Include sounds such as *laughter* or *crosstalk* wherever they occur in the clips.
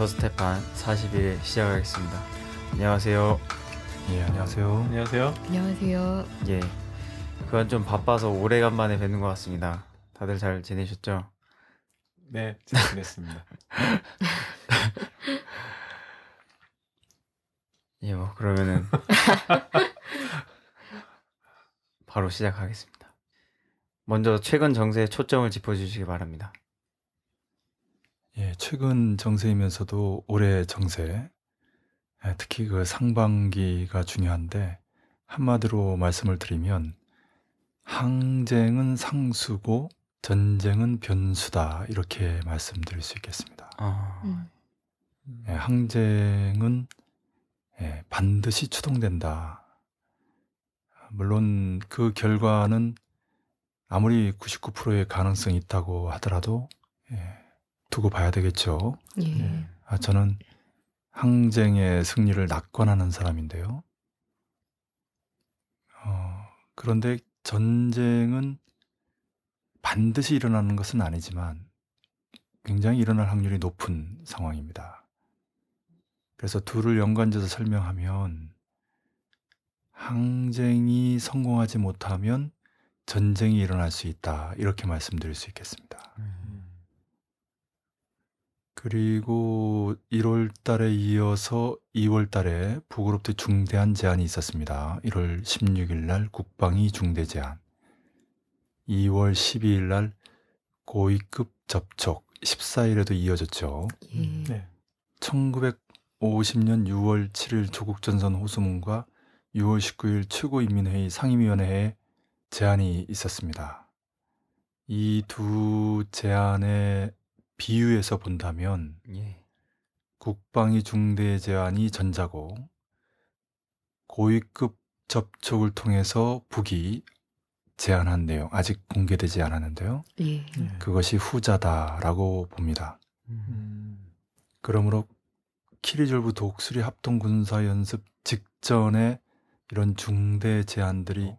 닥터 스테판 40일 시작하겠습니다. 안녕하세요. 예, 안녕하세요. 안녕하세요. 안녕하세요. 예. 그간 좀 바빠서 오래간만에 뵙는 것 같습니다. 다들 잘 지내셨죠? 네, 잘 지냈습니다. *laughs* 예, 뭐 그러면은 *laughs* 바로 시작하겠습니다. 먼저 최근 정세에 초점을 짚어주시기 바랍니다. 예, 최근 정세이면서도 올해 정세, 예, 특히 그 상반기가 중요한데 한마디로 말씀을 드리면 항쟁은 상수고 전쟁은 변수다 이렇게 말씀드릴 수 있겠습니다. 아, 음. 예, 항쟁은 예, 반드시 추동된다. 물론 그 결과는 아무리 99%의 가능성이 있다고 하더라도 예, 두고 봐야 되겠죠. 예. 네. 아, 저는 항쟁의 승리를 낙관하는 사람인데요. 어, 그런데 전쟁은 반드시 일어나는 것은 아니지만 굉장히 일어날 확률이 높은 상황입니다. 그래서 둘을 연관져서 설명하면 항쟁이 성공하지 못하면 전쟁이 일어날 수 있다. 이렇게 말씀드릴 수 있겠습니다. 음, 그리고 1월 달에 이어서 2월 달에 북으로부터 중대한 제안이 있었습니다. 1월 16일 날 국방위 중대 제안. 2월 12일 날 고위급 접촉 14일에도 이어졌죠. 예. 네. 1950년 6월 7일 조국 전선 호수문과 6월 19일 최고인민회의 상임위원회에 제안이 있었습니다. 이 두 제안의 비유해서 본다면 예. 국방위 중대 제안이 전자고 고위급 접촉을 통해서 북이 제안한 내용 아직 공개되지 않았는데요. 예. 네. 그것이 후자다라고 봅니다. 음, 음, 그러므로 키리졸브 독수리 합동 군사 연습 직전에 이런 중대 제안들이 어.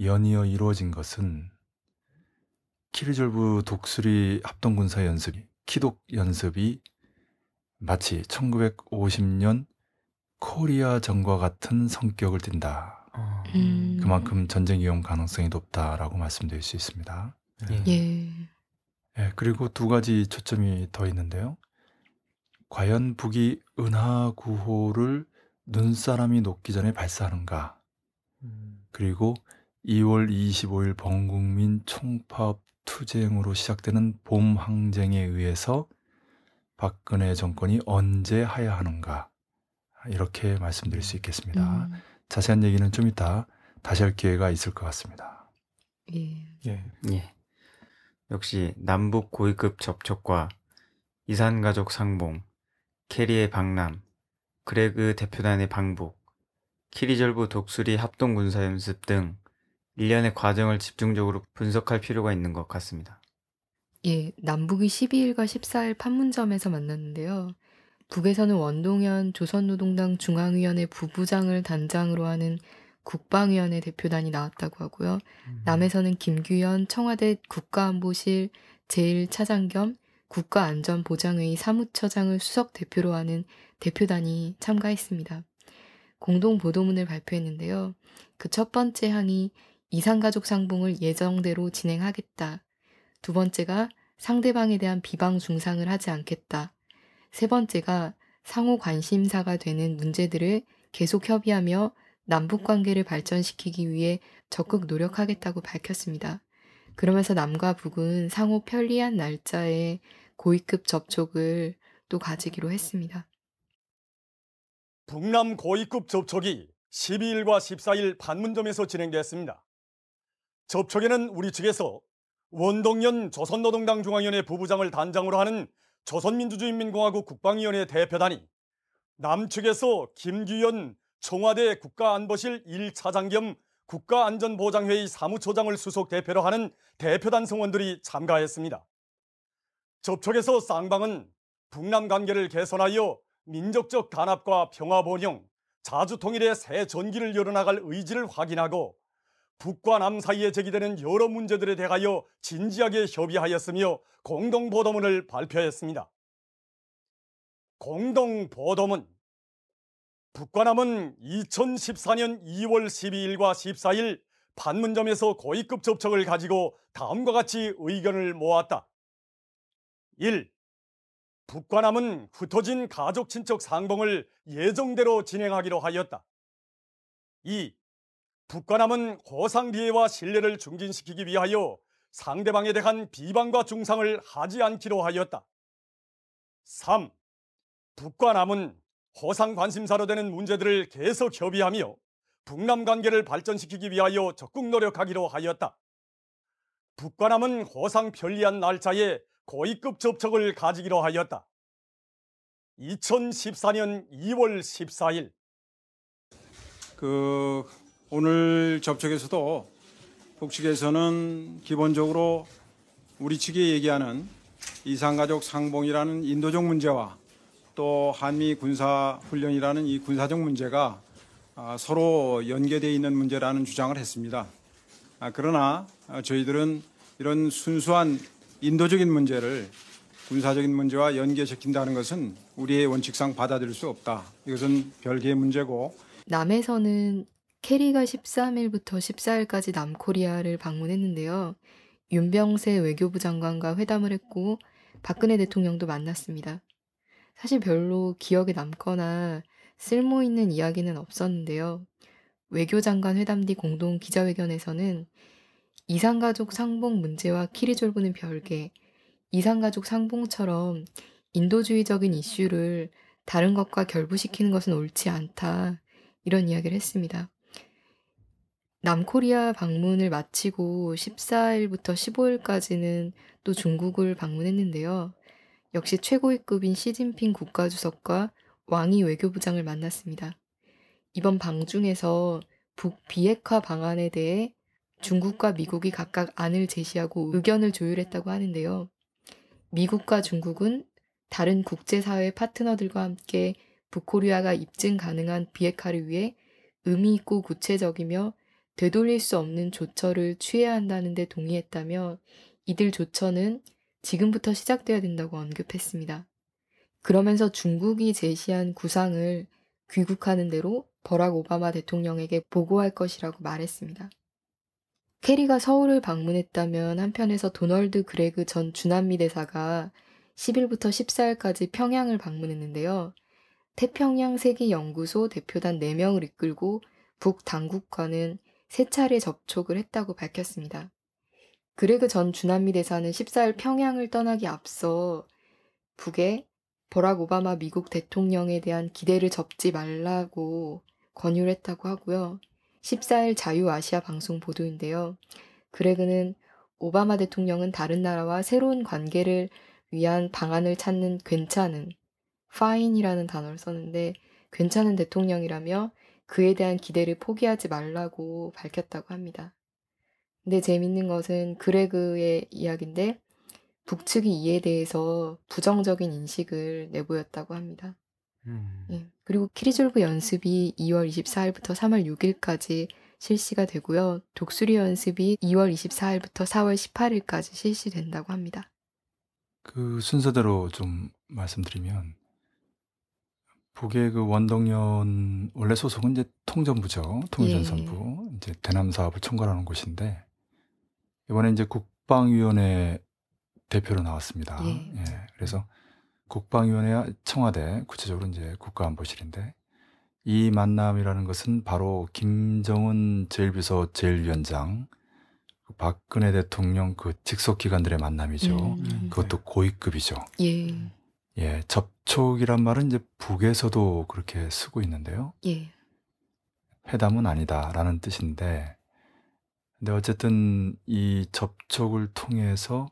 연이어 이루어진 것은 키리졸브 독수리 합동 군사 연습이 키독 연습이 마치 1950년 코리아 전과 같은 성격을 띈다. 어, 음. 그만큼 전쟁 위험 가능성이 높다라고 말씀드릴 수 있습니다. 예. 예. 예, 그리고 두 가지 초점이 더 있는데요. 과연 북이 은하 9호를 눈사람이 녹기 전에 발사하는가? 음, 그리고 2월 25일 범국민 총파업 투쟁으로 시작되는 봄 항쟁에 의해서 박근혜 정권이 언제 하야하는가? 이렇게 말씀드릴 수 있겠습니다. 음. 자세한 얘기는 좀 이따 다시 할 기회가 있을 것 같습니다. 예. 예. 예. 역시 남북 고위급 접촉과 이산가족 상봉, 캐리의 방남, 그레그 대표단의 방북, 키리절부 독수리 합동군사연습 등 일련의 과정을 집중적으로 분석할 필요가 있는 것 같습니다. 예. 남북이 12일과 14일 판문점에서 만났는데요. 북에서는 원동현 조선노동당 중앙위원회 부부장을 단장으로 하는 국방위원회 대표단이 나왔다고 하고요. 남에서는 김규현 청와대 국가안보실 제1차장 겸 국가안전보장회의 사무처장을 수석 대표로 하는 대표단이 참가했습니다. 공동 보도문을 발표했는데요. 그 첫 번째 항이 이산가족 상봉을 예정대로 진행하겠다. 두 번째가 상대방에 대한 비방 중상을 하지 않겠다. 세 번째가 상호 관심사가 되는 문제들을 계속 협의하며 남북 관계를 발전시키기 위해 적극 노력하겠다고 밝혔습니다. 그러면서 남과 북은 상호 편리한 날짜에 고위급 접촉을 또 가지기로 했습니다. 북남 고위급 접촉이 12일과 14일 판문점에서 진행됐습니다. 접촉에는 우리 측에서 원동연 조선노동당 중앙위원회 부부장을 단장으로 하는 조선민주주의인민공화국 국방위원회 대표단이 남측에서 김규현 청와대 국가안보실 1차장 겸 국가안전보장회의 사무처장을 수석 대표로 하는 대표단 성원들이 참가했습니다. 접촉에서 쌍방은 북남 관계를 개선하여 민족적 단합과 평화 번영, 자주 통일의 새 전기를 열어나갈 의지를 확인하고 북과 남 사이에 제기되는 여러 문제들에 대하여 진지하게 협의하였으며 공동보도문을 발표했습니다. 공동보도문 북과 남은 2014년 2월 12일과 14일 판문점에서 고위급 접촉을 가지고 다음과 같이 의견을 모았다. 1. 북과 남은 흩어진 가족 친척 상봉을 예정대로 진행하기로 하였다. 2. 북과 남은 호상비애와 신뢰를 증진시키기 위하여 상대방에 대한 비방과 중상을 하지 않기로 하였다. 3. 북과 남은 호상 관심사로 되는 문제들을 계속 협의하며 북남 관계를 발전시키기 위하여 적극 노력하기로 하였다. 북과 남은 호상 편리한 날짜에 고위급 접촉을 가지기로 하였다. 2014년 2월 14일 그 오늘 접촉에서도 북측에서는 기본적으로 우리 측이 얘기하는 이산가족 상봉이라는 인도적 문제와 또 한미 군사 훈련이라는 이 군사적 문제가 아, 서로 연계되어 있는 문제라는 주장을 했습니다. 아, 그러나 아, 저희들은 이런 순수한 인도적인 문제를 군사적인 문제와 연계시킨다는 것은 우리의 원칙상 받아들일 수 없다. 이것은 별개의 문제고 남에서는 캐리가 13일부터 14일까지 남코리아를 방문했는데요. 윤병세 외교부 장관과 회담을 했고 박근혜 대통령도 만났습니다. 사실 별로 기억에 남거나 쓸모 있는 이야기는 없었는데요. 외교장관 회담 뒤 공동 기자회견에서는 이산가족 상봉 문제와 키리졸브는 별개, 이산가족 상봉처럼 인도주의적인 이슈를 다른 것과 결부시키는 것은 옳지 않다. 이런 이야기를 했습니다. 남코리아 방문을 마치고 14일부터 15일까지는 또 중국을 방문했는데요. 역시 최고위급인 시진핑 국가주석과 왕이 외교부장을 만났습니다. 이번 방중에서 북 비핵화 방안에 대해 중국과 미국이 각각 안을 제시하고 의견을 조율했다고 하는데요. 미국과 중국은 다른 국제사회 파트너들과 함께 북코리아가 입증 가능한 비핵화를 위해 의미 있고 구체적이며 되돌릴 수 없는 조처를 취해야 한다는 데 동의했다며 이들 조처는 지금부터 시작돼야 된다고 언급했습니다. 그러면서 중국이 제시한 구상을 귀국하는 대로 버락 오바마 대통령에게 보고할 것이라고 말했습니다. 캐리가 서울을 방문했다면 한편에서 도널드 그레그 전 주남미 대사가 10일부터 14일까지 평양을 방문했는데요. 태평양 세계연구소 대표단 4명을 이끌고 북 당국과는 세 차례 접촉을 했다고 밝혔습니다. 그레그 전 주남미 대사는 14일 평양을 떠나기 앞서 북에 버락 오바마 미국 대통령에 대한 기대를 접지 말라고 권유를 했다고 하고요. 14일 자유아시아 방송 보도인데요. 그레그는 오바마 대통령은 다른 나라와 새로운 관계를 위한 방안을 찾는 괜찮은 fine이라는 단어를 썼는데 괜찮은 대통령이라며 그에 대한 기대를 포기하지 말라고 밝혔다고 합니다. 근데 재밌는 것은 그레그의 이야기인데 북측이 이에 대해서 부정적인 인식을 내보였다고 합니다. 음. 예. 그리고 키리졸브 연습이 2월 24일부터 3월 6일까지 실시가 되고요. 독수리 연습이 2월 24일부터 4월 18일까지 실시된다고 합니다. 그 순서대로 좀 말씀드리면 북의 그 원동연 원래 소속은 이제 통전부죠. 통일전선부 이제 대남 사업을 총괄하는 곳인데 이번에 이제 국방위원회 대표로 나왔습니다. 예. 예. 그래서 국방위원회 청와대 구체적으로 이제 국가안보실인데 이 만남이라는 것은 바로 김정은 제1비서 제1위원장 그 박근혜 대통령 그 직속 기관들의 만남이죠. 음. 그것도 고위급이죠. 예. 예, 접촉이란 말은 이제 북에서도 그렇게 쓰고 있는데요. 예. 회담은 아니다라는 뜻인데, 근데 어쨌든 이 접촉을 통해서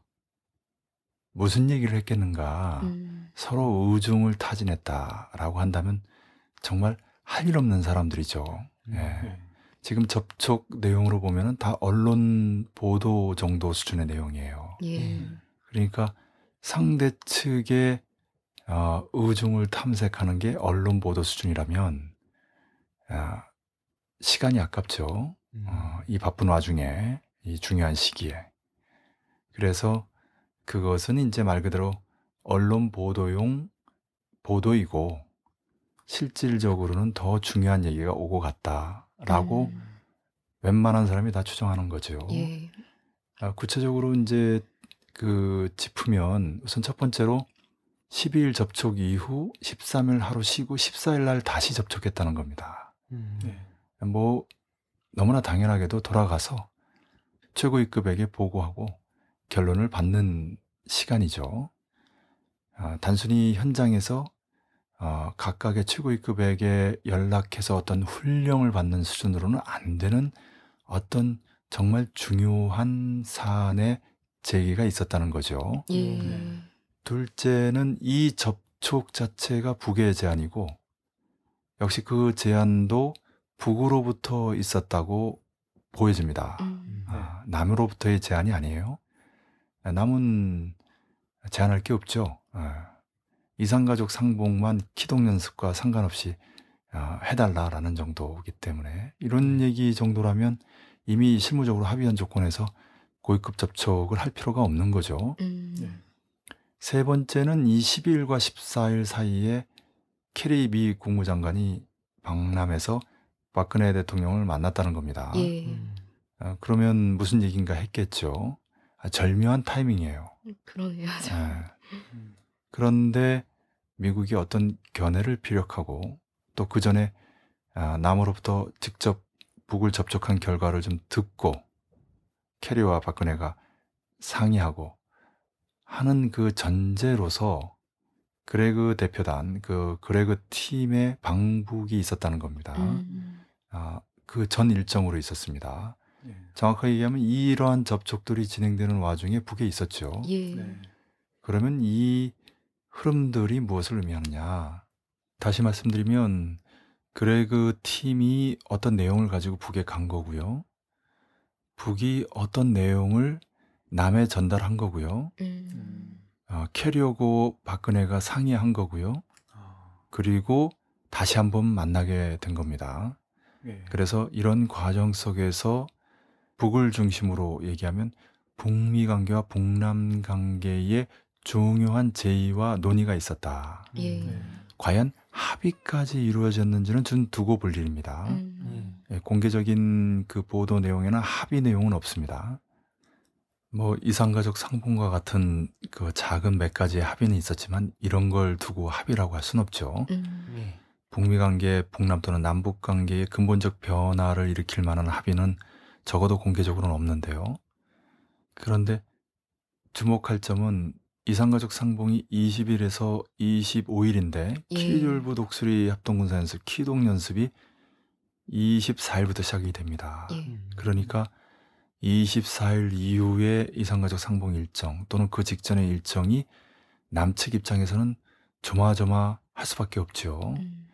무슨 얘기를 했겠는가, 음. 서로 의중을 타진했다라고 한다면 정말 할 일 없는 사람들이죠. 예. 네. 지금 접촉 내용으로 보면은 다 언론 보도 정도 수준의 내용이에요. 예. 그러니까 상대 측의 어, 의중을 탐색하는 게 언론 보도 수준이라면 아, 시간이 아깝죠. 음. 어, 이 바쁜 와중에 이 중요한 시기에 그래서 그것은 이제 말 그대로 언론 보도용 보도이고 실질적으로는 더 중요한 얘기가 오고 갔다라고 음. 웬만한 사람이 다 추정하는 거죠. 예. 아, 구체적으로 이제 그 짚으면 우선 첫 번째로 12일 접촉 이후 13일 하루 쉬고 14일 날 다시 접촉했다는 겁니다. 음. 네. 뭐 너무나 당연하게도 돌아가서 최고위급에게 보고하고 결론을 받는 시간이죠. 아, 단순히 현장에서 어, 각각의 최고위급에게 연락해서 어떤 훈령을 받는 수준으로는 안 되는 어떤 정말 중요한 사안의 제기가 있었다는 거죠. 예. 네. 둘째는 이 접촉 자체가 북의 제안이고 역시 그 제안도 북으로부터 있었다고 보여집니다. 음. 아, 남으로부터의 제안이 아니에요. 아, 남은 제안할 게 없죠. 아, 이상가족 상봉만 기동 연습과 상관없이 아, 해달라라는 정도이기 때문에 이런 얘기 정도라면 이미 실무적으로 합의한 조건에서 고위급 접촉을 할 필요가 없는 거죠. 음. 네. 세 번째는 이 12일과 14일 사이에 케리 미 국무장관이 방남해서 박근혜 대통령을 만났다는 겁니다. 예. 음. 어, 그러면 무슨 얘기인가 했겠죠. 아, 절묘한 타이밍이에요. 그러네요. 저. 예. 음. 그런데 미국이 어떤 견해를 피력하고 또 그 전에 아, 남으로부터 직접 북을 접촉한 결과를 좀 듣고 케리와 박근혜가 상의하고 하는 그 전제로서 그레그 대표단 그 그레그 팀의 방북이 있었다는 겁니다. 음. 아, 그 전 일정으로 있었습니다. 네. 정확하게 얘기하면 이러한 접촉들이 진행되는 와중에 북에 있었죠. 예. 네. 그러면 이 흐름들이 무엇을 의미하느냐? 다시 말씀드리면 그레그 팀이 어떤 내용을 가지고 북에 간 거고요. 북이 어떤 내용을 남에 전달한 거고요. 음. 음. 어, 캐리어고 박근혜가 상의한 거고요. 아. 그리고 다시 한번 만나게 된 겁니다. 네. 그래서 이런 과정 속에서 북을 중심으로 얘기하면 북미 관계와 북남 관계의 중요한 제의와 논의가 있었다. 예. 네. 과연 합의까지 이루어졌는지는 좀 두고 볼 일입니다. 음. 음. 예, 공개적인 그 보도 내용에는 합의 내용은 없습니다. 뭐 이상가족 상봉과 같은 그 작은 몇 가지의 합의는 있었지만 이런 걸 두고 합의라고 할 수는 없죠. 음. 예. 북미 관계, 북남 또는 남북 관계의 근본적 변화를 일으킬 만한 합의는 적어도 공개적으로는 없는데요. 그런데 주목할 점은 이상가족 상봉이 20일에서 25일인데 예. 키졸부 독수리 합동군사 연습 키동 연습이 24일부터 시작이 됩니다. 예. 음. 그러니까 24일 이후에 이상가족 상봉 일정 또는 그 직전의 일정이 남측 입장에서는 조마조마할 수밖에 없죠. 음.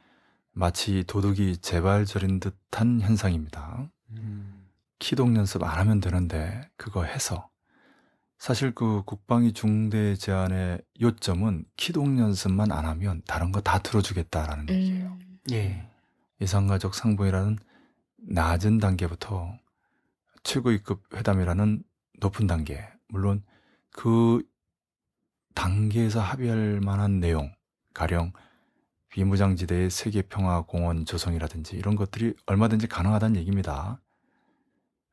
마치 도둑이 재발절인 듯한 현상입니다. 음. 키동 연습 안 하면 되는데 그거 해서 사실 그 국방위 중대 제안의 요점은 키동 연습만 안 하면 다른 거 다 들어주겠다라는 얘기예요. 음. 예. 이상가족 상봉이라는 낮은 단계부터 최고위급 회담이라는 높은 단계 물론 그 단계에서 합의할 만한 내용 가령 비무장지대의 세계평화공원 조성이라든지 이런 것들이 얼마든지 가능하다는 얘기입니다.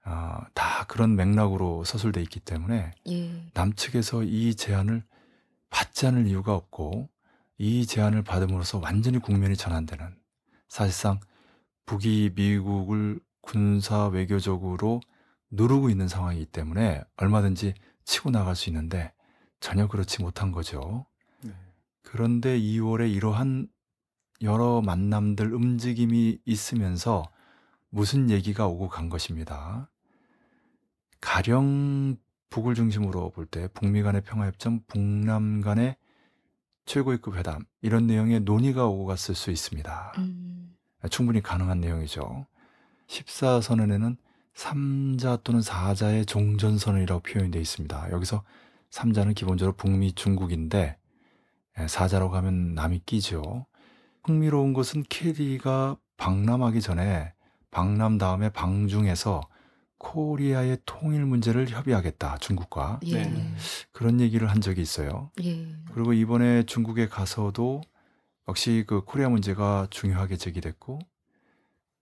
아, 다 그런 맥락으로 서술돼 있기 때문에 예. 남측에서 이 제안을 받지 않을 이유가 없고 이 제안을 받음으로써 완전히 국면이 전환되는 사실상 북이 미국을 군사 외교적으로 누르고 있는 상황이기 때문에 얼마든지 치고 나갈 수 있는데 전혀 그렇지 못한 거죠. 네. 그런데 2월에 이러한 여러 만남들 움직임이 있으면서 무슨 얘기가 오고 간 것입니다. 가령 북을 중심으로 볼 때 북미 간의 평화협정, 북남 간의 최고위급 회담 이런 내용의 논의가 오고 갔을 수 있습니다. 음. 충분히 가능한 내용이죠. 10.4선언에는 3자 또는 4자의 종전선언이라고 표현이 되어 있습니다. 여기서 3자는 기본적으로 북미 중국인데 4자라고 하면 남이 끼죠. 흥미로운 것은 케리가 방남하기 전에 방남 다음에 방중에서 코리아의 통일 문제를 협의하겠다 중국과 예. 네. 그런 얘기를 한 적이 있어요. 예. 그리고 이번에 중국에 가서도 역시 그 코리아 문제가 중요하게 제기됐고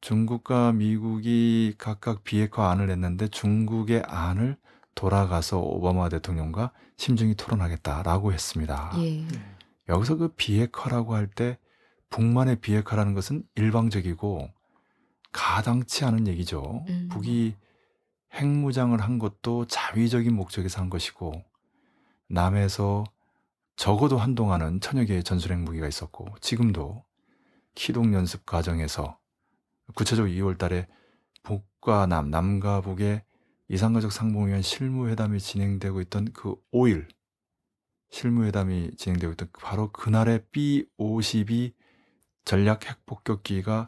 중국과 미국이 각각 비핵화 안을 냈는데 중국의 안을 돌아가서 오바마 대통령과 심중히 토론하겠다라고 했습니다. 예. 여기서 그 비핵화라고 할 때 북만의 비핵화라는 것은 일방적이고 가당치 않은 얘기죠. 음. 북이 핵무장을 한 것도 자위적인 목적에서 한 것이고 남에서 적어도 한동안은 천여 개의 전술핵 무기가 있었고 지금도 기동 연습 과정에서 구체적으로 2월 달에 북과 남, 남과 북의 이상가족 상봉을 위한 실무회담이 진행되고 있던 그 5일 실무회담이 진행되고 있던 바로 그날의 B-52 전략 핵폭격기가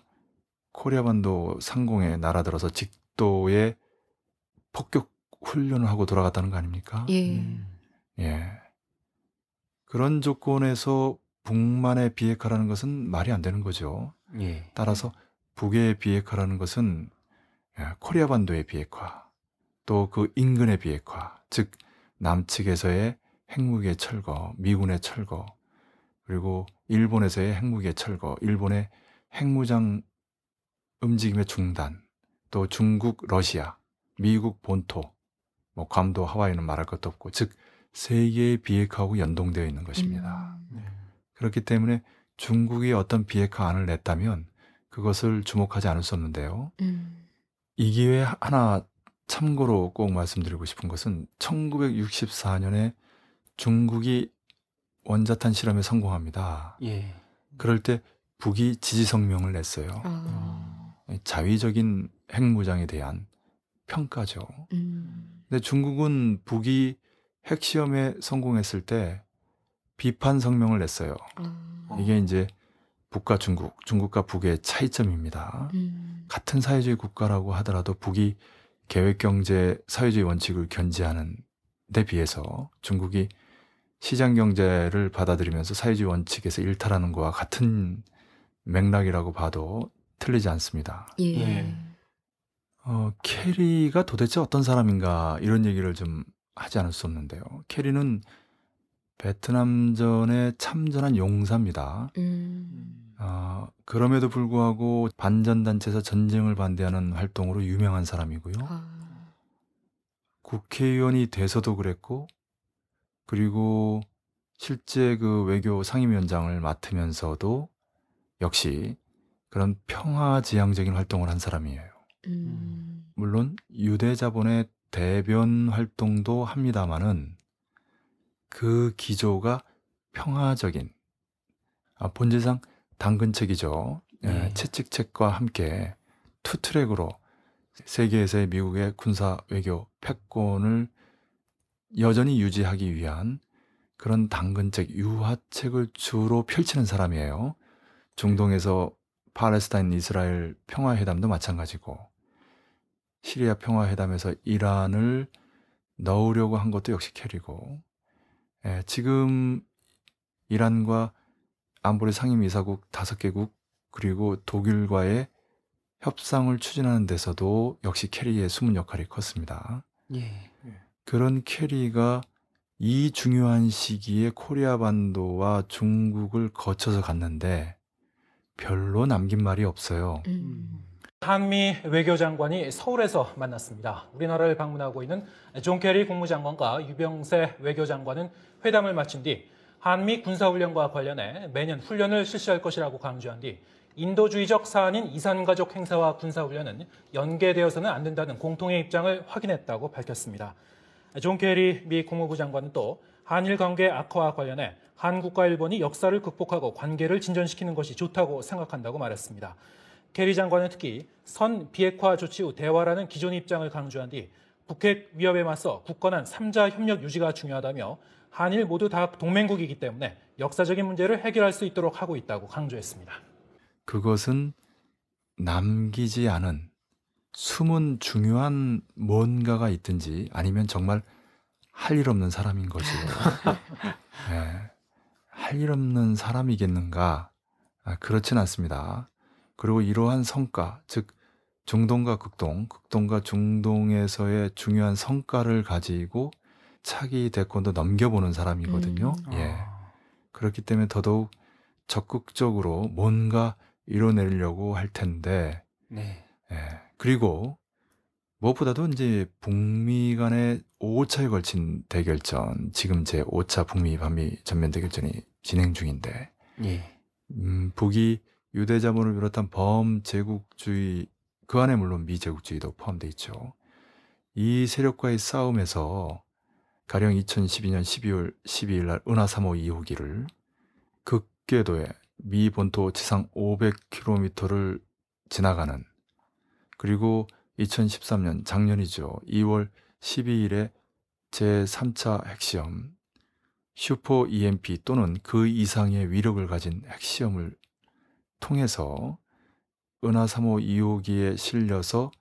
코리아 반도 상공에 날아들어서 직도에 폭격 훈련을 하고 돌아갔다는 거 아닙니까? 예. 음. 예. 그런 조건에서 북만의 비핵화라는 것은 말이 안 되는 거죠. 예. 따라서 북의 비핵화라는 것은 예, 코리아 반도의 비핵화, 또 그 인근의 비핵화, 즉 남측에서의 핵무기의 철거, 미군의 철거, 그리고 일본에서의 핵무기의 철거, 일본의 핵무장 움직임의 중단, 또 중국, 러시아, 미국 본토, 뭐 괌도 하와이는 말할 것도 없고, 즉 세계의 비핵화하고 연동되어 있는 것입니다. 음. 네. 그렇기 때문에 중국이 어떤 비핵화 안을 냈다면 그것을 주목하지 않을 수 없는데요. 음. 이 기회에 하나 참고로 꼭 말씀드리고 싶은 것은 1964년에 중국이 원자탄 실험에 성공합니다. 예. 그럴 때 북이 지지 성명을 냈어요. 아. 자위적인 핵무장에 대한 평가죠. 음. 근데 중국은 북이 핵시험에 성공했을 때 비판 성명을 냈어요. 아. 이게 이제 북과 중국, 중국과 북의 차이점입니다. 음. 같은 사회주의 국가라고 하더라도 북이 계획 경제 사회주의 원칙을 견지하는 데 비해서 중국이 시장 경제를 받아들이면서 사회주의 원칙에서 일탈하는 것과 같은 맥락이라고 봐도 틀리지 않습니다. 예. 네. 어, 캐리가 도대체 어떤 사람인가 이런 얘기를 좀 하지 않을 수 없는데요. 캐리는 베트남전에 참전한 용사입니다. 음. 아, 그럼에도 불구하고 반전단체에서 전쟁을 반대하는 활동으로 유명한 사람이고요. 아. 국회의원이 돼서도 그랬고, 그리고 실제 그 외교 상임위원장을 맡으면서도 역시 그런 평화지향적인 활동을 한 사람이에요. 음. 물론 유대자본의 대변 활동도 합니다마는 그 기조가 평화적인 아, 본질상 당근책이죠. 예, 네. 채찍책과 함께 투트랙으로 세계에서의 미국의 군사 외교 패권을 여전히 유지하기 위한 그런 당근책, 유화책을 주로 펼치는 사람이에요. 중동에서 팔레스타인 이스라엘 평화회담도 마찬가지고 시리아 평화회담에서 이란을 넣으려고 한 것도 역시 캐리고 예, 지금 이란과 안보리 상임이사국 다섯 개국 그리고 독일과의 협상을 추진하는 데서도 역시 케리의 숨은 역할이 컸습니다. 예. 그런 케리가 이 중요한 시기에 코리아 반도와 중국을 거쳐서 갔는데 별로 남긴 말이 없어요. 음. 한미 외교장관이 서울에서 만났습니다. 우리나라를 방문하고 있는 존 케리 국무장관과 윤병세 외교장관은 회담을 마친 뒤 한미 군사훈련과 관련해 매년 훈련을 실시할 것이라고 강조한 뒤 인도주의적 사안인 이산가족 행사와 군사훈련은 연계되어서는 안 된다는 공통의 입장을 확인했다고 밝혔습니다. 존 케리 미 국무부 장관은 또 한일 관계 악화와 관련해 한국과 일본이 역사를 극복하고 관계를 진전시키는 것이 좋다고 생각한다고 말했습니다. 케리 장관은 특히 선 비핵화 조치 후 대화라는 기존 입장을 강조한 뒤 북핵 위협에 맞서 굳건한 3자 협력 유지가 중요하다며 한일 모두 다 동맹국이기 때문에 역사적인 문제를 해결할 수 있도록 하고 있다고 강조했습니다. 그것은 남기지 않은 숨은 중요한 뭔가가 있든지 아니면 정말 할 일 없는 사람인 것이에요. *laughs* 할일 없는 사람이겠는가? 아, 그렇진 않습니다. 그리고 이러한 성과, 즉 중동과 극동, 극동과 중동에서의 중요한 성과를 가지고 차기 대권도 넘겨보는 사람이거든요. 음. 예. 아. 그렇기 때문에 더더욱 적극적으로 뭔가 이뤄내려고 할 텐데, 네. 예. 그리고 무엇보다도 이제 북미 간의 5차에 걸친 대결전, 지금 제 5차 북미 반미 전면 대결전이 진행 중인데, 예. 음, 북이 유대 자본을 비롯한 범제국주의, 그 안에 물론 미제국주의도 포함되어 있죠. 이 세력과의 싸움에서 가령 2012년 12월 12일 날 은하 3호 2호기를 극궤도에 미 본토 지상 500km를 지나가는 그리고 2013년 작년이죠. 2월 12일에 제3차 핵시험 슈퍼 EMP 또는 그 이상의 위력을 가진 핵시험을 통해서 은하 3호 2호기에 실려서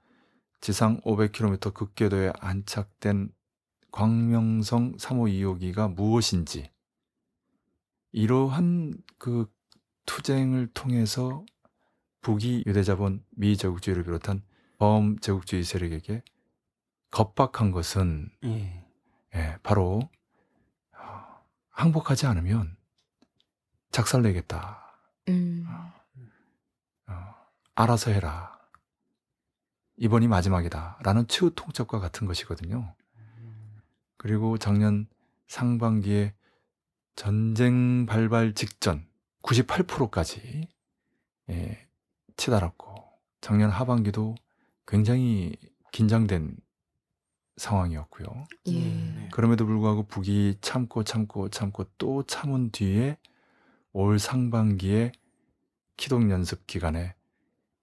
지상 500km 극궤도에 안착된 광명성 3호 2호기가 무엇인지 이러한 그 투쟁을 통해서 북이 유대자본 미제국주의를 비롯한 범제국주의 세력에게 겁박한 것은 예. 예, 바로 어, 항복하지 않으면 작살내겠다. 음. 어, 알아서 해라. 이번이 마지막이다. 라는 최후 통첩과 같은 것이거든요. 그리고 작년 상반기에 전쟁 발발 직전 98%까지 예, 치달았고 작년 하반기도 굉장히 긴장된 상황이었고요. 예. 네. 그럼에도 불구하고 북이 참고 참고 참고 또 참은 뒤에 올 상반기에 기동 연습 기간에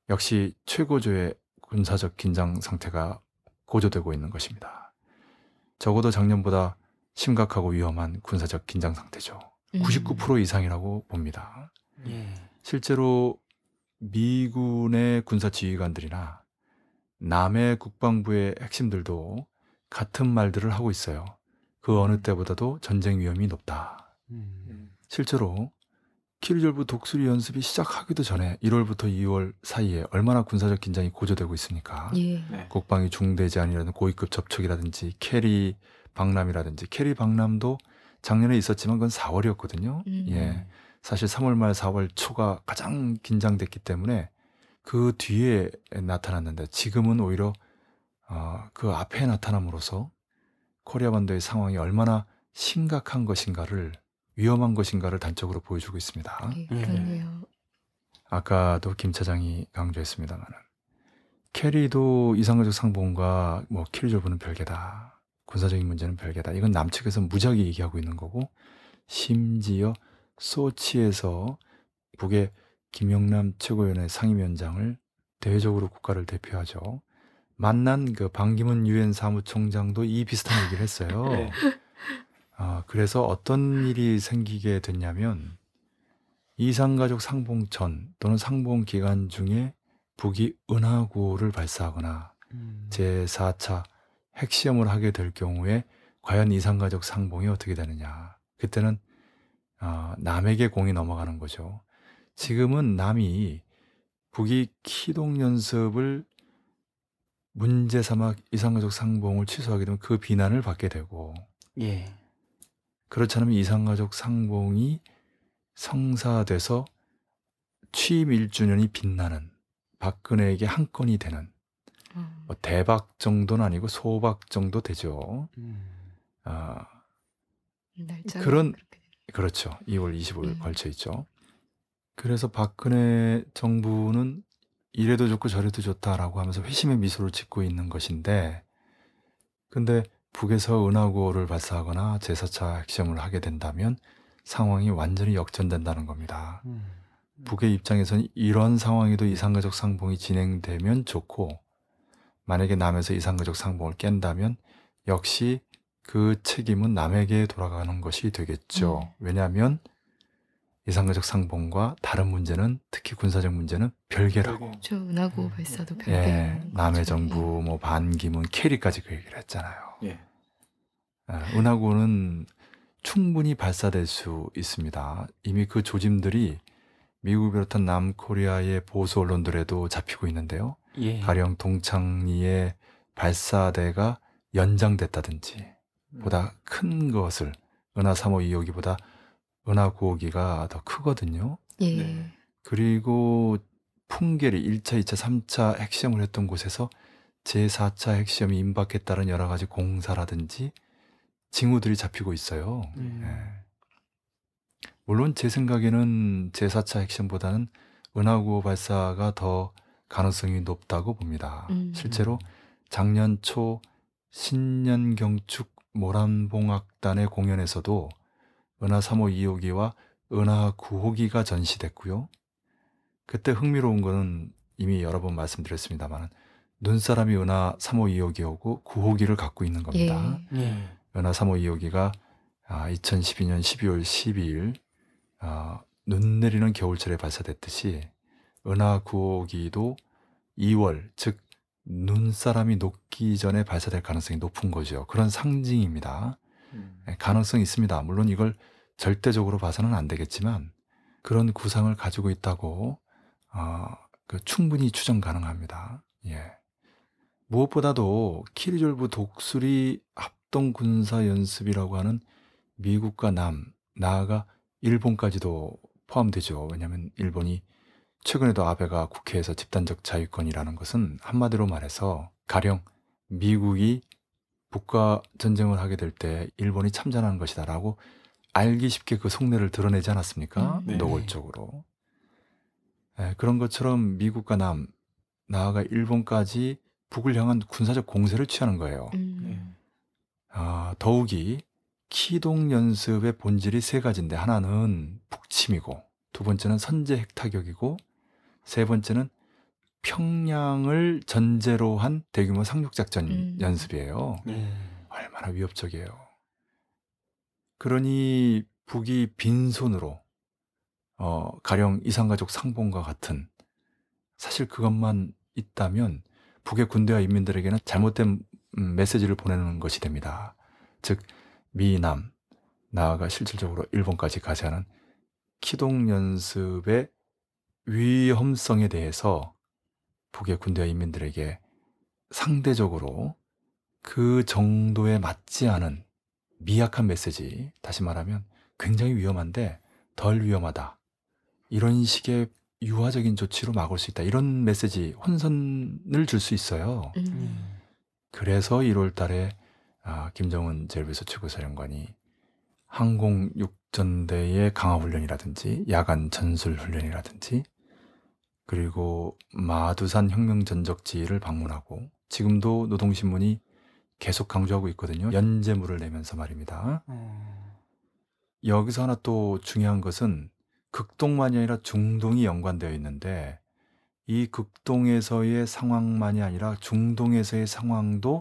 역시 최고조의 군사적 긴장 상태가 고조되고 있는 것입니다. 적어도 작년보다 심각하고 위험한 군사적 긴장 상태죠. 음. 99% 이상이라고 봅니다. 예. 실제로 미군의 군사 지휘관들이나 남의 국방부의 핵심들도 같은 말들을 하고 있어요. 그 어느 때보다도 전쟁 위험이 높다. 음. 실제로 키리졸브 독수리 연습이 시작하기도 전에 1월부터 2월 사이에 얼마나 군사적 긴장이 고조되고 있습니까? 예. 네. 국방위 중대 제안이라든 고위급 접촉이라든지 케리 방남이라든지 케리 방남도 작년에 있었지만 그건 4월이었거든요. 음. 예. 사실 3월 말 4월 초가 가장 긴장됐기 때문에 그 뒤에 나타났는데 지금은 오히려 어, 그 앞에 나타남으로써 코리아 반도의 상황이 얼마나 심각한 것인가를 위험한 것인가를 단적으로 보여주고 있습니다. 예, 그러네요. 아까도 김 차장이 강조했습니다만은 캐리도 이상가족 상봉과 뭐 키르졸브는 별개다. 군사적인 문제는 별개다. 이건 남측에서 무지하게 얘기하고 있는 거고 심지어 소치에서 북의 김영남 최고위원회 상임위원장을 대외적으로 국가를 대표하죠. 만난 그 반기문 유엔 사무총장도 이 비슷한 얘기를 했어요. *laughs* 네. 아, 그래서 어떤 일이 생기게 됐냐면 이상가족 상봉 전 또는 상봉 기간 중에 북이 은하구를 발사하거나 음. 제4차 핵시험을 하게 될 경우에 과연 이상가족 상봉이 어떻게 되느냐. 그때는 어, 남에게 공이 넘어가는 거죠. 지금은 남이 북이 키동 연습을 문제 삼아 이상가족 상봉을 취소하게 되면 그 비난을 받게 되고 예. 그렇지 않으면 이상가족 상봉이 성사돼서 취임 1주년이 빛나는 박근혜에게 한 건이 되는 어. 뭐 대박 정도는 아니고 소박 정도 되죠. 음. 아, 그런-. 그렇죠. 2월 25일 음. 걸쳐 있죠. 그래서 박근혜 정부는 이래도 좋고 저래도 좋다라고 하면서 회심의 미소를 짓고 있는 것인데, 근데 북에서 은하구호를 발사하거나 제4차 핵시험을 하게 된다면 상황이 완전히 역전된다는 겁니다. 음. 북의 입장에서는 이런 상황에도 이상가족 상봉이 진행되면 좋고, 만약에 남에서 이상가족 상봉을 깬다면 역시 그 책임은 남에게 돌아가는 것이 되겠죠. 음. 왜냐하면 이상가족 상봉과 다른 문제는 특히 군사적 문제는 별개라고. 별개. 저 은하구 발사도 별개. 예, 남의 정부, 뭐 반기문, 캐리까지 그 얘기를 했잖아요. 예. 아, 은하구는 충분히 발사될 수 있습니다. 이미 그 조짐들이 미국 비롯한 남코리아의 보수 언론들에도 잡히고 있는데요. 예. 가령 동창리의 발사대가 연장됐다든지 보다 큰 것을 은하 3호 2호기보다 은하 9호기가 더 크거든요. 예. 네. 그리고 풍계리 1차, 2차, 3차 핵시험을 했던 곳에서 제4차 핵시험이 임박했다는 여러 가지 공사라든지 징후들이 잡히고 있어요. 음. 예. 물론 제 생각에는 제4차 핵시험보다는 은하구호 발사가 더 가능성이 높다고 봅니다. 음. 실제로 작년 초 신년경축 모란봉악단의 공연에서도 은하 3호 2호기와 은하 9호기가 전시됐고요. 그때 흥미로운 거는 이미 여러 번 말씀드렸습니다만 눈사람이 은하 3호 2호기하고 9호기를 갖고 있는 겁니다. 예. 예. 연하 3호 2호기가 아, 2012년 12월 12일 아, 눈 내리는 겨울철에 발사됐듯이 은하 9호기도 2월 즉 눈사람이 녹기 전에 발사될 가능성이 높은 거죠. 그런 상징입니다. 음. 예, 가능성이 있습니다. 물론 이걸 절대적으로 봐서는 안 되겠지만 그런 구상을 가지고 있다고 어, 그 충분히 추정 가능합니다. 예. 무엇보다도 키리졸브 독수리 합동 군사 연습이라고 하는 미국과 남, 나아가 일본까지도 포함되죠. 왜냐하면 일본이 최근에도 아베가 국회에서 집단적 자유권이라는 것은 한마디로 말해서 가령 미국이 북과 전쟁을 하게 될 때 일본이 참전하는 것이다라고 알기 쉽게 그 속내를 드러내지 않았습니까? 음, 네. 노골적으로. 예, 그런 것처럼 미국과 남, 나아가 일본까지 북을 향한 군사적 공세를 취하는 거예요. 음. 예. 아, 더욱이 키동 연습의 본질이 세 가지인데 하나는 북침이고 두 번째는 선제 핵타격이고 세 번째는 평양을 전제로 한 대규모 상륙 작전 음. 연습이에요. 예. 얼마나 위협적이에요. 그러니 북이 빈손으로 어, 가령 이산가족 상봉과 같은 사실 그것만 있다면 북의 군대와 인민들에게는 잘못된 음, 메시지를 보내는 것이 됩니다. 즉 미남 나아가 실질적으로 일본까지 가지 않은 키동 연습의 위험성에 대해서 북의 군대와 인민들에게 상대적으로 그 정도에 맞지 않은 미약한 메시지, 다시 말하면 굉장히 위험한데 덜 위험하다. 이런 식의 유화적인 조치로 막을 수 있다. 이런 메시지, 혼선을 줄 수 있어요. 음. 그래서 1월 달에 아, 김정은 제일비서 최고사령관이 항공 육전대의 강화 훈련이라든지 야간 전술 훈련이라든지 그리고 마두산 혁명 전적지를 방문하고 지금도 노동신문이 계속 강조하고 있거든요. 연재물을 내면서 말입니다. 어. 여기서 하나 또 중요한 것은 극동만이 아니라 중동이 연관되어 있는데 이 극동에서의 상황만이 아니라 중동에서의 상황도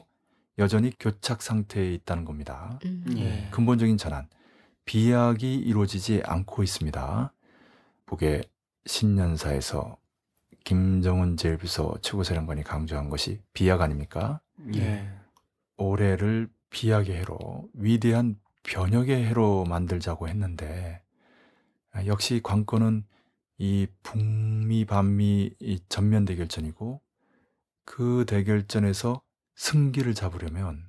여전히 교착 상태에 있다는 겁니다. 음. 예. 근본적인 전환, 비약이 이루어지지 않고 있습니다. 북의 신년사에서 김정은 제일비서 최고사령관이 강조한 것이 비약 아닙니까? 예. 올해를 비약의 해로 위대한 변혁의 해로 만들자고 했는데 아, 역시 관건은 이 북미 반미 이 전면 대결전이고 그 대결전에서 승기를 잡으려면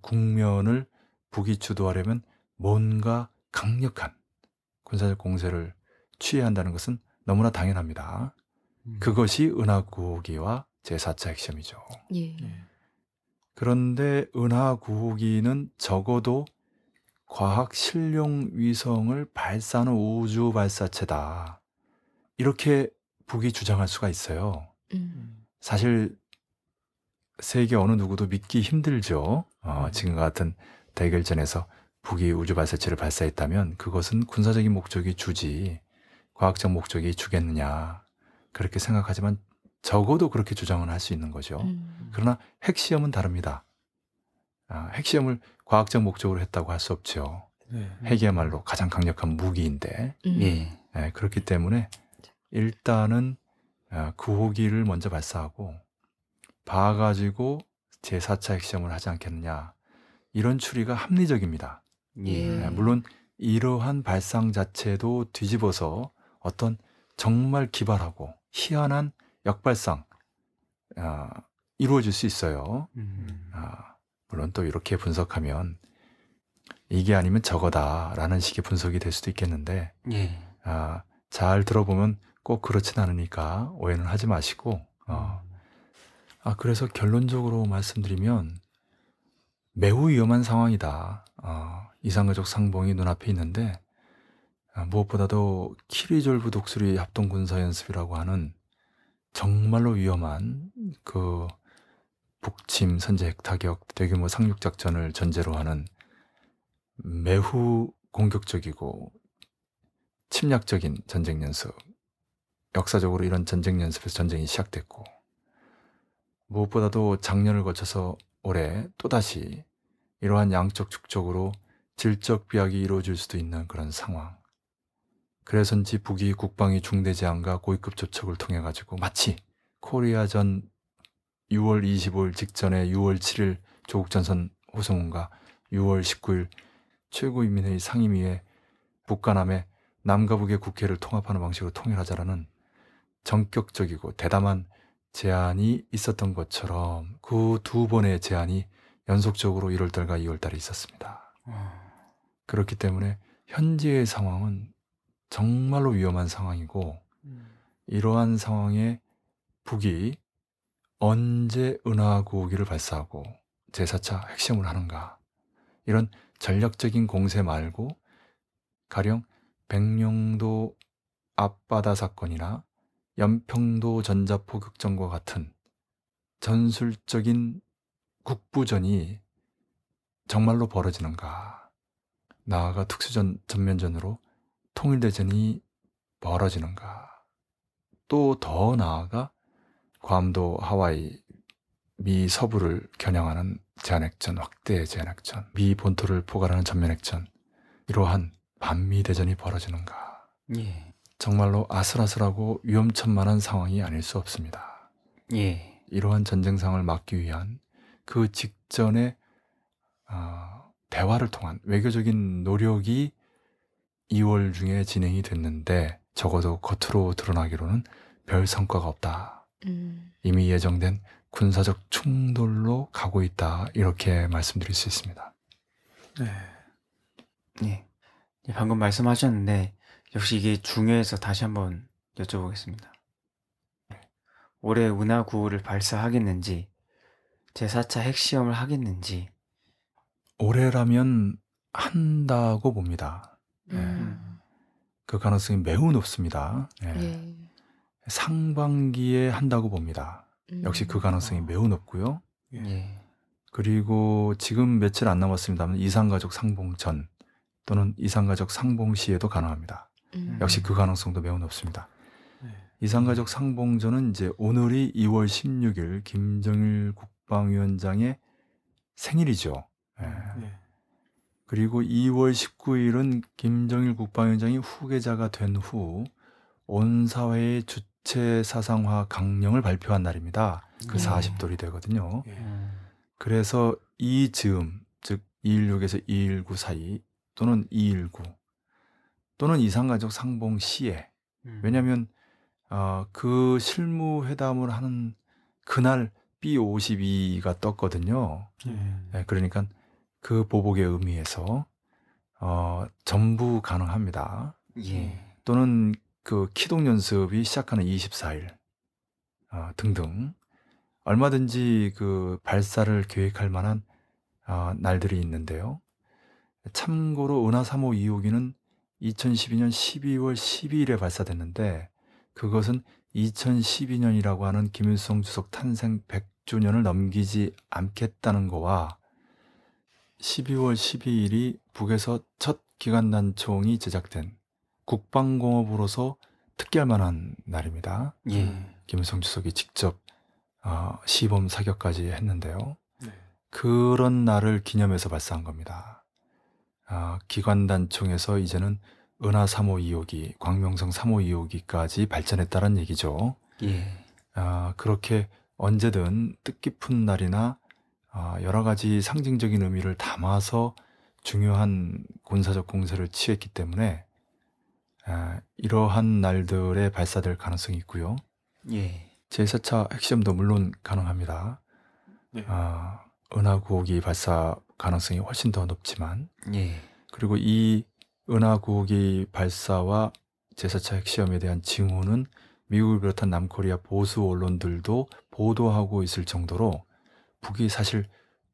국면을 북이 주도하려면 뭔가 강력한 군사적 공세를 취해야 한다는 것은 너무나 당연합니다. 음. 그것이 은하구호기와 제4차 핵심이죠. 예. 예. 그런데 은하 9호기는 적어도 과학 실용 위성을 발사하는 우주 발사체다. 이렇게 북이 주장할 수가 있어요. 음. 음. 사실 세계 어느 누구도 믿기 힘들죠. 어, 음. 지금과 같은 대결전에서 북이 우주 발사체를 발사했다면 그것은 군사적인 목적이 주지 과학적 목적이 주겠느냐 그렇게 생각하지만 적어도 그렇게 주장은 할수 있는 거죠. 음. 그러나 핵시험은 다릅니다. 아, 핵시험을 과학적 목적으로 했다고 할 수 없죠. 네. 핵이야말로 가장 강력한 무기인데 음. 예. 예, 그렇기 때문에 일단은 아, 구호기를 먼저 발사하고 봐가지고 제4차 핵시험을 하지 않겠느냐 이런 추리가 합리적입니다. 예. 예. 예, 물론 이러한 발상 자체도 뒤집어서 어떤 정말 기발하고 희한한 역발상 아, 이루어질 수 있어요. 음. 아, 물론 또 이렇게 분석하면 이게 아니면 저거다라는 식의 분석이 될 수도 있겠는데 예. 아, 잘 들어보면 꼭 그렇진 않으니까 오해는 하지 마시고 어, 아 그래서 결론적으로 말씀드리면 매우 위험한 상황이다. 어, 이상가족 상봉이 눈앞에 있는데 아, 무엇보다도 키리졸브 독수리 합동 군사 연습이라고 하는 정말로 위험한 그 북침 선제 핵타격 대규모 상륙 작전을 전제로 하는 매우 공격적이고 침략적인 전쟁 연습. 역사적으로 이런 전쟁 연습에서 전쟁이 시작됐고 무엇보다도 작년을 거쳐서 올해 또다시 이러한 양적 축적으로 질적 비약이 이루어질 수도 있는 그런 상황. 그래서인지 북이 국방위 중대 제안과 고위급 조척을 통해 가지고 마치 코리아전 6월 25일 직전에 6월 7일 조국 전선 호송훈과 6월 19일 최고인민회의 상임위에 북한남의 남과 북의 국회를 통합하는 방식으로 통일하자라는 전격적이고 대담한 제안이 있었던 것처럼 그 두 번의 제안이 연속적으로 1월달과 2월달에 있었습니다. 어. 그렇기 때문에 현재의 상황은 정말로 위험한 상황이고 이러한 상황에 북이 언제 은하구기를 발사하고 제4차 핵시험을 하는가. 이런 전략적인 공세 말고 가령 백령도 앞바다 사건이나 연평도 전자포격전과 같은 전술적인 국부전이 정말로 벌어지는가. 나아가 특수전 전면전으로 통일대전이 벌어지는가 또 더 나아가 괌도 하와이 미 서부를 겨냥하는 제한핵전 확대 제한핵전 미 본토를 포괄하는 전면핵전 이러한 반미 대전이 벌어지는가 예. 정말로 아슬아슬하고 위험천만한 상황이 아닐 수 없습니다. 예. 이러한 전쟁상을 막기 위한 그 직전에 어, 대화를 통한 외교적인 노력이 2월 중에 진행이 됐는데 적어도 겉으로 드러나기로는 별 성과가 없다. 음, 이미 예정된 군사적 충돌로 가고 있다. 이렇게 말씀드릴 수 있습니다. 예. 예, 방금 말씀하셨는데 역시 이게 중요해서 다시 한번 여쭤보겠습니다. 올해 운하 9호를 발사하겠는지 제4차 핵시험을 하겠는지 올해라면 한다고 봅니다. 예. 음, 그 가능성이 매우 높습니다. 예. 예. 상반기에 한다고 봅니다. 음, 역시 그 가능성이 매우 높고요. 예. 그리고 지금 며칠 안 남았습니다만 이상가족 상봉 전 또는 이상가족 상봉 시에도 가능합니다. 음, 역시 그 가능성도 매우 높습니다. 네. 이상가족 상봉전은 이제 오늘이 2월 16일 김정일 국방위원장의 생일이죠. 예. 네. 그리고 2월 19일은 김정일 국방위원장이 후계자가 된 후 온 사회의 주체 사상화 강령을 발표한 날입니다. 그 네. 40돌이 되거든요. 예. 음. 그래서 이 즈음, 즉 216에서 219 사이 또는 219 또는 이상가족 상봉 시에 음. 왜냐하면 어, 그 실무 회담을 하는 그날 B52가 떴거든요. 예. 네, 그러니까 그 보복의 의미에서 어, 전부 가능합니다. 예. 또는 그 키동 연습이 시작하는 24일 어, 등등 얼마든지 그 발사를 계획할 만한 어, 날들이 있는데요. 참고로 은하 3호 2호기는 2012년 12월 12일에 발사됐는데 그것은 2012년이라고 하는 김일성 주석 탄생 100주년을 넘기지 않겠다는 거와 12월 12일이 북에서 첫 기관단총이 제작된 국방공업으로서 특기할 만한 날입니다. 예. 김일성 주석이 직접 어, 시범 사격까지 했는데요. 네. 그런 날을 기념해서 발사한 겁니다. 아, 기관단총에서 이제는 은하 3호 2호기, 광명성 3호 2호기까지 발전했다는 얘기죠. 예. 아, 그렇게 언제든 뜻깊은 날이나 아, 여러 가지 상징적인 의미를 담아서 중요한 군사적 공세를 취했기 때문에 아, 이러한 날들에 발사될 가능성이 있고요. 예. 제4차 핵시험도 물론 가능합니다. 네. 아, 은하구호기 발사 가능성이 훨씬 더 높지만 예. 그리고 이 은하구호기 발사와 제4차 핵시험에 대한 징후는 미국을 비롯한 남코리아 보수 언론들도 보도하고 있을 정도로 북이 사실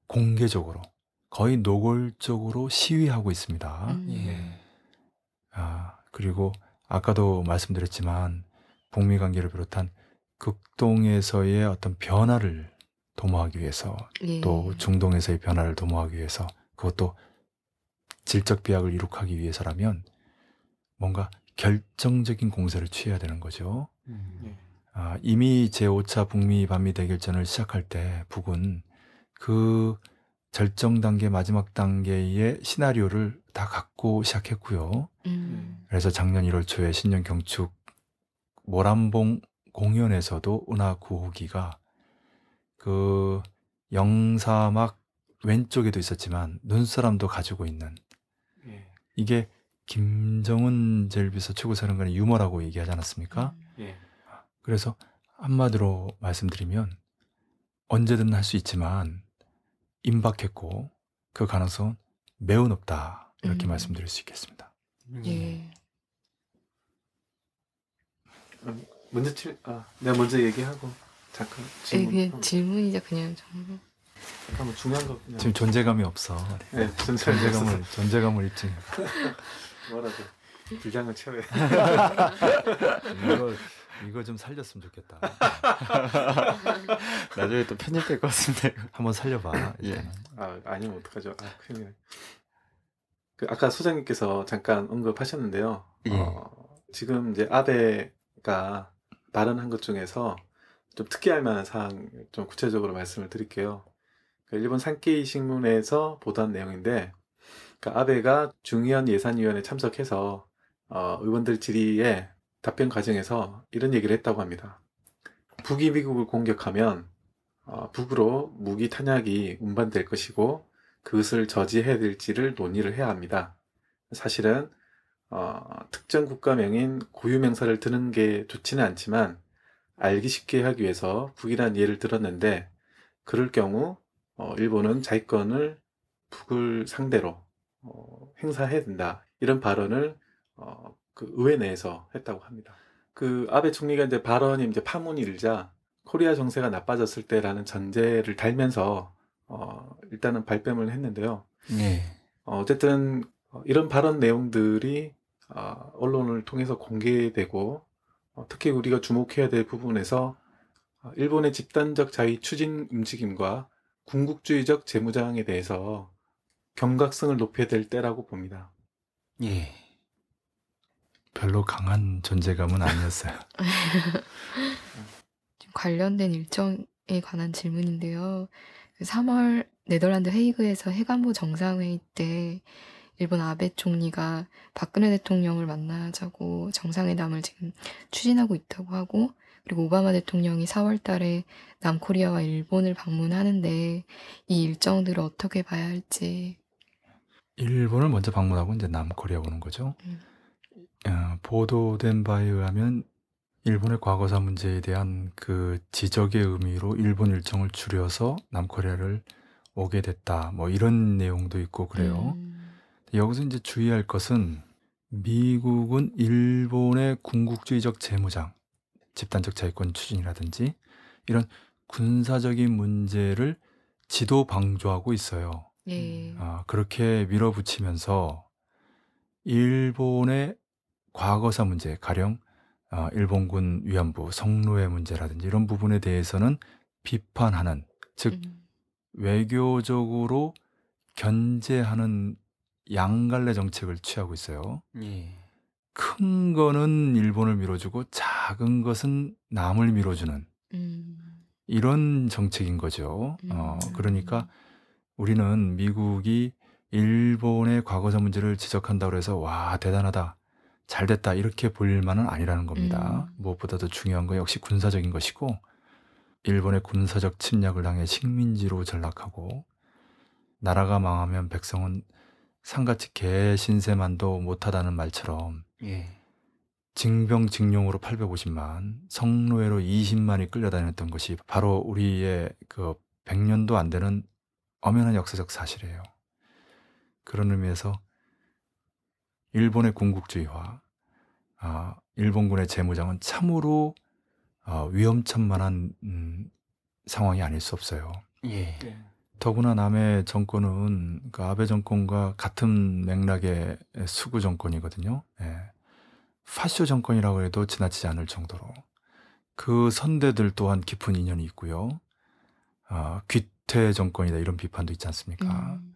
공개적으로 거의 노골적으로 시위하고 있습니다. 음. 예. 아, 그리고 아까도 말씀드렸지만 북미 관계를 비롯한 극동에서의 어떤 변화를 도모하기 위해서 예. 또 중동에서의 변화를 도모하기 위해서 그것도 질적 비약을 이룩하기 위해서라면 뭔가 결정적인 공세를 취해야 되는 거죠. 음. 예. 아, 이미 제5차 북미 반미 대결전을 시작할 때 북은 그 절정 단계 마지막 단계의 시나리오를 다 갖고 시작했고요. 음. 그래서 작년 1월 초에 신년 경축 모란봉 공연에서도 은하 구호기가 그 영사막 왼쪽에도 있었지만 눈사람도 가지고 있는 예. 이게 김정은 제일비서 최고사령관의 유머라고 얘기하지 않았습니까? 예. 그래서 한마디로 말씀드리면 언제든 할 수 있지만 임박했고 그 가능성은 매우 높다 이렇게 음. 말씀드릴 수 있겠습니다. 예. 먼저 칠, 아, 내가 먼저 얘기하고 잠깐 예, 질문. 그냥 질문이자 그냥 정말. 잠깐만 중요한 거 그냥. 지금 존재감이 없어. 네, 존재감을 존재감을 존재감을 입증. 뭐라도 분량을 채워야. *laughs* *laughs* 이거 이거 좀 살렸으면 좋겠다. *laughs* 나중에 또 편집될 것 같은데. 한번 살려봐. 예. 아 아니면 어떡하죠? 아 큰일. 그 아까 소장님께서 잠깐 언급하셨는데요. 예. 어, 지금 이제 아베가 발언한 것 중에서 좀 특이할 만한 사항 좀 구체적으로 말씀을 드릴게요. 그 일본 산케이 신문에서 보도한 내용인데, 그 아베가 중의원 예산위원회 참석해서 어, 의원들 질의에 답변 과정에서 이런 얘기를 했다고 합니다. 북이 미국을 공격하면 어, 북으로 무기 탄약이 운반될 것이고 그것을 저지해야 될지를 논의를 해야 합니다. 사실은 어, 특정 국가명인 고유명사를 드는 게 좋지는 않지만 알기 쉽게 하기 위해서 북이란 예를 들었는데 그럴 경우 어, 일본은 자위권을 북을 상대로 어, 행사해야 된다 이런 발언을 어, 그 의회 내에서 했다고 합니다. 그 아베 총리가 이제 발언이 이제 파문이 일자 코리아 정세가 나빠졌을 때라는 전제를 달면서 어, 일단은 발뺌을 했는데요. 예. 어, 어쨌든 어, 이런 발언 내용들이 어, 언론을 통해서 공개되고 어, 특히 우리가 주목해야 될 부분에서 어, 일본의 집단적 자위 추진 움직임과 군국주의적 재무장에 대해서 경각성을 높여야 될 때라고 봅니다. 예. 별로 강한 존재감은 아니었어요. *laughs* 관련된 일정에 관한 질문인데요. 그 3월 네덜란드 헤이그에서 해관보 정상회의 때 일본 아베 총리가 박근혜 대통령을 만나자고 정상회담을 지금 추진하고 있다고 하고 그리고 오바마 대통령이 4월 달에 남코리아와 일본을 방문하는데 이 일정들을 어떻게 봐야 할지 일본을 먼저 방문하고 이제 남코리아 오는 거죠. 음. 어, 보도된 바에 의하면 일본의 과거사 문제에 대한 그 지적의 의미로 일본 일정을 줄여서 남코리아를 오게 됐다. 뭐 이런 내용도 있고 그래요. 음, 여기서 이제 주의할 것은 미국은 일본의 군국주의적 재무장, 집단적 자위권 추진이라든지 이런 군사적인 문제를 지도 방조하고 있어요. 예. 아, 그렇게 밀어붙이면서 일본의 과거사 문제, 가령 아, 일본군 위안부 성노예 문제라든지 이런 부분에 대해서는 비판하는, 즉 음, 외교적으로 견제하는 양갈래 정책을 취하고 있어요. 예. 큰 거는 일본을 밀어주고 작은 것은 남을 밀어주는 음, 이런 정책인 거죠. 어, 음. 그러니까 우리는 미국이 일본의 과거사 문제를 지적한다고 해서 와 대단하다 잘 됐다 이렇게 볼 만은 아니라는 겁니다. 음. 무엇보다도 중요한 건 역시 군사적인 것이고 일본의 군사적 침략을 당해 식민지로 전락하고 나라가 망하면 백성은 상같이 개 신세만도 못하다는 말처럼 예. 징병징용으로 850만, 성노예로 20만이 끌려다녔던 것이 바로 우리의 그 100년도 안 되는 엄연한 역사적 사실이에요. 그런 의미에서 일본의 군국주의와 아, 일본군의 재무장은 참으로 어, 위험천만한 음, 상황이 아닐 수 없어요. 예. 더구나 남의 정권은 그 아베 정권과 같은 맥락의 수구 정권이거든요. 예. 파쇼 정권이라고 해도 지나치지 않을 정도로 그 선대들 또한 깊은 인연이 있고요. 아, 귀태 정권이다 이런 비판도 있지 않습니까? 음.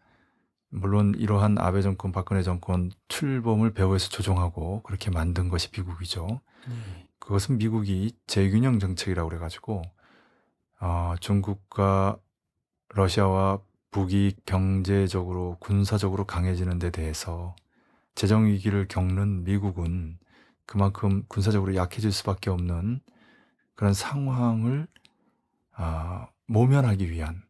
물론 이러한 아베 정권, 박근혜 정권 출범을 배후에서 조종하고 그렇게 만든 것이 미국이죠. 그것은 미국이 재균형 정책이라고 그래가지고 어, 중국과 러시아와 북이 경제적으로 군사적으로 강해지는 데 대해서 재정 위기를 겪는 미국은 그만큼 군사적으로 약해질 수밖에 없는 그런 상황을 아, 모면하기 위한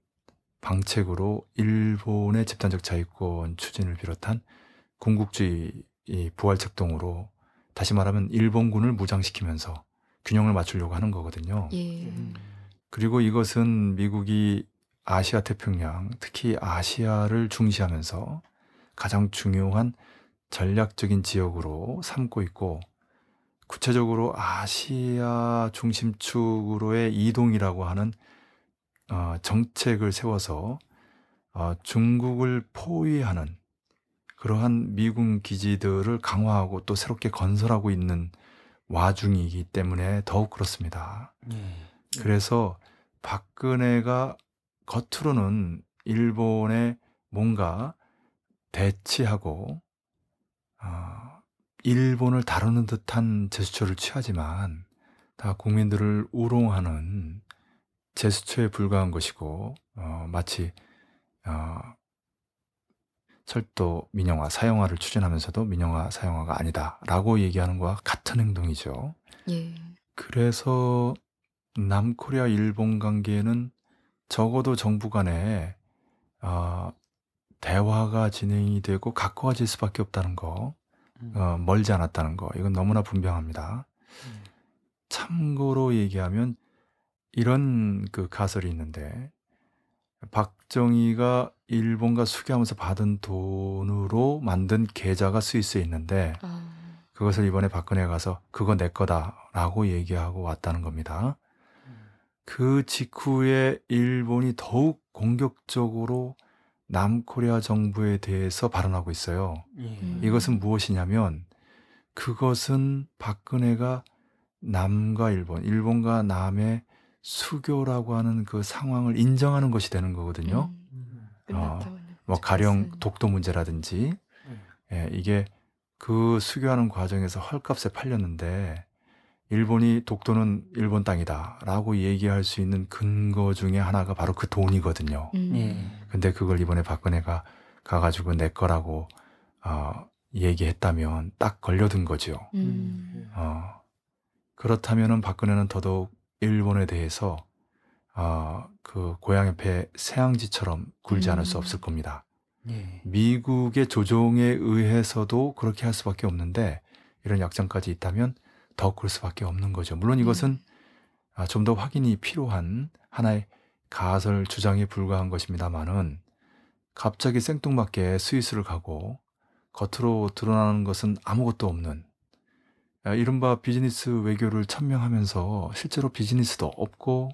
방책으로 일본의 집단적 자유권 추진을 비롯한 군국주의 이 부활 책동으로 다시 말하면 일본군을 무장시키면서 균형을 맞추려고 하는 거거든요. 예. 그리고 이것은 미국이 아시아 태평양, 특히 아시아를 중시하면서 가장 중요한 전략적인 지역으로 삼고 있고 구체적으로 아시아 중심축으로의 이동이라고 하는 어, 정책을 세워서 어, 중국을 포위하는 그러한 미군 기지들을 강화하고 또 새롭게 건설하고 있는 와중이기 때문에 더욱 그렇습니다. 그래서 박근혜가 겉으로는 일본에 뭔가 대치하고 어, 일본을 다루는 듯한 제스처를 취하지만 다 국민들을 우롱하는 제스처에 불과한 것이고 어, 마치 어, 철도 민영화 사형화를 추진하면서도 민영화 사형화가 아니다라고 얘기하는 것과 같은 행동이죠. 예. 그래서 남코리아 일본 관계는 적어도 정부 간에 어, 대화가 진행이 되고 가까워질 수밖에 없다는 거, 어, 멀지 않았다는 거, 이건 너무나 분명합니다. 참고로 얘기하면 이런 그 가설이 있는데 박정희가 일본과 수교하면서 받은 돈으로 만든 계좌가 스위스에 있는데 아, 그것을 이번에 박근혜 가서 그거 내 거다라고 얘기하고 왔다는 겁니다. 그 직후에 일본이 더욱 공격적으로 남코리아 정부에 대해서 발언하고 있어요. 음. 이것은 무엇이냐면 그것은 박근혜가 남과 일본, 일본과 남의 수교라고 하는 그 상황을 인정하는 것이 되는 거거든요. 음. 어, 끝났다고 뭐 가령 말씀하셨어요. 독도 문제라든지 예, 이게 그 수교하는 과정에서 헐값에 팔렸는데 일본이 독도는 일본 땅이다라고 얘기할 수 있는 근거 중에 하나가 바로 그 돈이거든요. 음. 근데 그걸 이번에 박근혜가 가가지고 내 거라고 어, 얘기했다면 딱 걸려든 거죠. 음. 어, 그렇다면은 박근혜는 더더욱 일본에 대해서 어, 그 고양이 배 새앙지처럼 굴지 않을 수 음. 없을 겁니다. 예. 미국의 조종에 의해서도 그렇게 할 수밖에 없는데 이런 약점까지 있다면 더 그럴 수밖에 없는 거죠. 물론 이것은 아, 좀 더 확인이 필요한 하나의 가설 주장에 불과한 것입니다만은 갑자기 생뚱맞게 스위스를 가고 겉으로 드러나는 것은 아무것도 없는 아, 이른바 비즈니스 외교를 천명하면서 실제로 비즈니스도 없고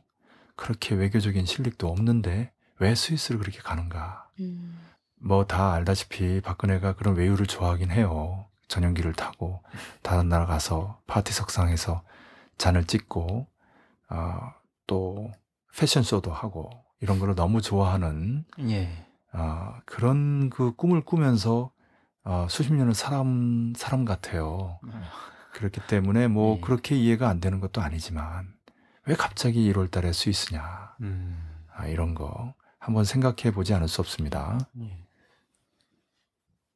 그렇게 외교적인 실력도 없는데 왜 스위스를 그렇게 가는가? 음. 뭐다 알다시피 박근혜가 그런 외유를 좋아하긴 해요. 전용기를 타고 다른 나라 가서 파티 석상에서 잔을 찍고 어, 또 패션쇼도 하고 이런 거를 너무 좋아하는 예. 어, 그런 그 꿈을 꾸면서 어, 수십 년을 사람 사람 같아요. 그렇기 때문에 뭐 예. 그렇게 이해가 안 되는 것도 아니지만 왜 갑자기 1월 달에 스위스냐 음. 아, 이런 거 한번 생각해 보지 않을 수 없습니다. 예.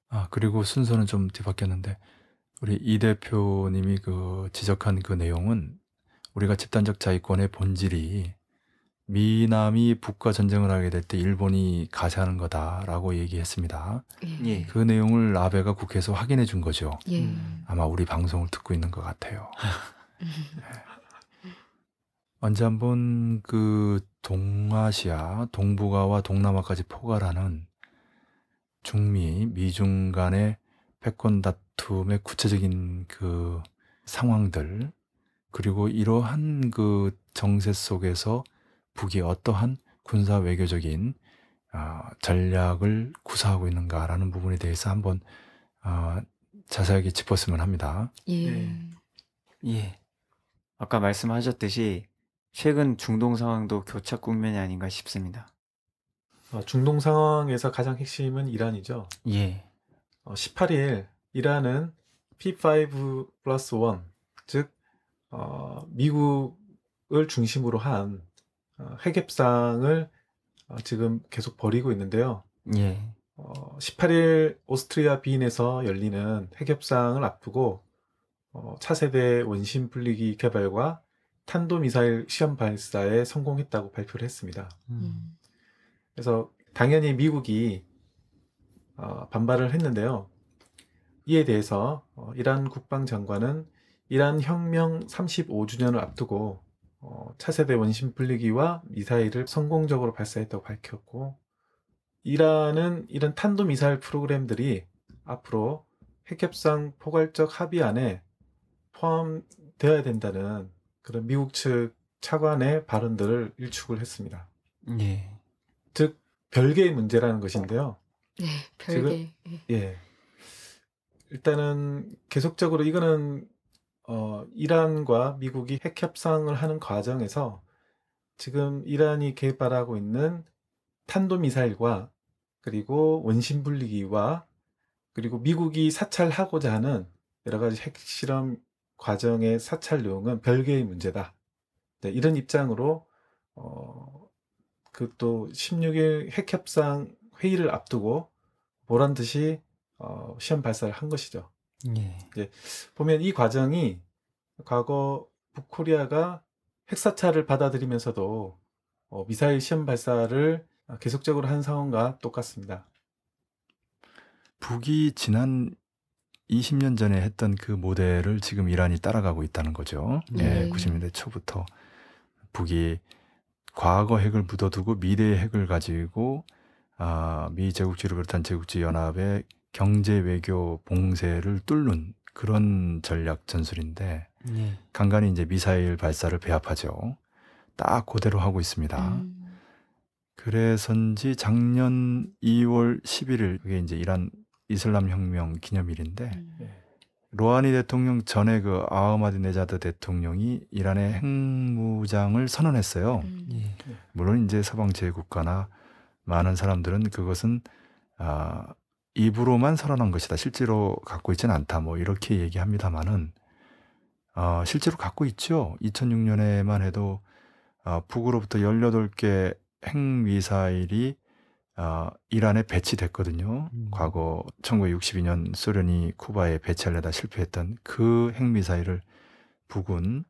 아, 그리고 순서는 좀 뒤바뀌었는데, 우리 이 대표님이 그 지적한 그 내용은 우리가 집단적 자위권의 본질이 미남이 북과 전쟁을 하게 될 때 일본이 가세하는 거다라고 얘기했습니다. 예. 예. 그 내용을 아베가 국회에서 확인해 준 거죠. 예. 음. 아마 우리 방송을 듣고 있는 것 같아요. 언제 한번 그 동아시아, 동북아와 동남아까지 포괄하는 중미, 미중 간의 패권 다툼의 구체적인 그 상황들, 그리고 이러한 그 정세 속에서 북이 어떠한 군사 외교적인 아, 전략을 구사하고 있는가라는 부분에 대해서 한번 아, 자세하게 짚었으면 합니다. 예. 네. 예. 아까 말씀하셨듯이 최근 중동 상황도 교착 국면이 아닌가 싶습니다. 어, 중동 상황에서 가장 핵심은 이란이죠. 예. 어, 18일 이란은 P5 플러스 1, 즉 어, 미국을 중심으로 한 어, 핵협상을 어, 지금 계속 벌이고 있는데요. 예. 어, 18일 오스트리아 비인에서 열리는 핵협상을 앞두고 어, 차세대 원심 분리기 개발과 탄도 미사일 시험 발사에 성공했다고 발표를 했습니다. 음. 그래서 당연히 미국이 어, 반발을 했는데요. 이에 대해서 어, 이란 국방장관은 이란 혁명 35주년을 앞두고 어, 차세대 원심 분리기와 미사일을 성공적으로 발사했다고 밝혔고 이란은 이런 탄도 미사일 프로그램들이 앞으로 핵협상 포괄적 합의 안에 포함되어야 된다는 그런 미국 측 차관의 발언들을 일축을 했습니다. 예. 즉 별개의 문제라는 것인데요. 네. 별개. 예. 예. 일단은 계속적으로 이거는 어, 이란과 미국이 핵 협상을 하는 과정에서 지금 이란이 개발하고 있는 탄도 미사일과 그리고 원심 분리기와 그리고 미국이 사찰하고자 하는 여러 가지 핵실험 과정의 사찰용은 별개의 문제다. 네, 이런 입장으로 어, 그 또 16일 핵협상 회의를 앞두고 보란 듯이 어, 시험 발사를 한 것이죠. 예. 보면 이 과정이 과거 북코리아가 핵사찰을 받아들이면서도 어, 미사일 시험 발사를 계속적으로 한 상황과 똑같습니다. 북이 지난 20년 전에 했던 그 모델을 지금 이란이 따라가고 있다는 거죠. 네. 예, 90년대 초부터 북이 과거 핵을 묻어두고 미래의 핵을 가지고 아, 미 제국주의를 비롯한 제국주의 연합의 경제 외교 봉쇄를 뚫는 그런 전략 전술인데 예. 간간히 이제 미사일 발사를 배합하죠. 딱 그대로 하고 있습니다. 음. 그래서인지 작년 2월 11일 그게 이제 이란 이슬람 혁명 기념일인데 음. 예. 로하니 대통령 전에 그 아흐마디네자드 대통령이 이란의 핵무장을 선언했어요. 음. 예. 물론 이제 서방 제국가나 많은 사람들은 그것은 아, 입으로만 선언한 것이다. 실제로 갖고 있지는 않다. 뭐 이렇게 얘기합니다만은 어, 실제로 갖고 있죠. 2006년에만 해도 아, 북으로부터 18개 핵미사일이 아, 이란에 배치됐거든요. 음. 과거 1962년 소련이 쿠바에 배치하려다 실패했던 그 핵미사일을 북은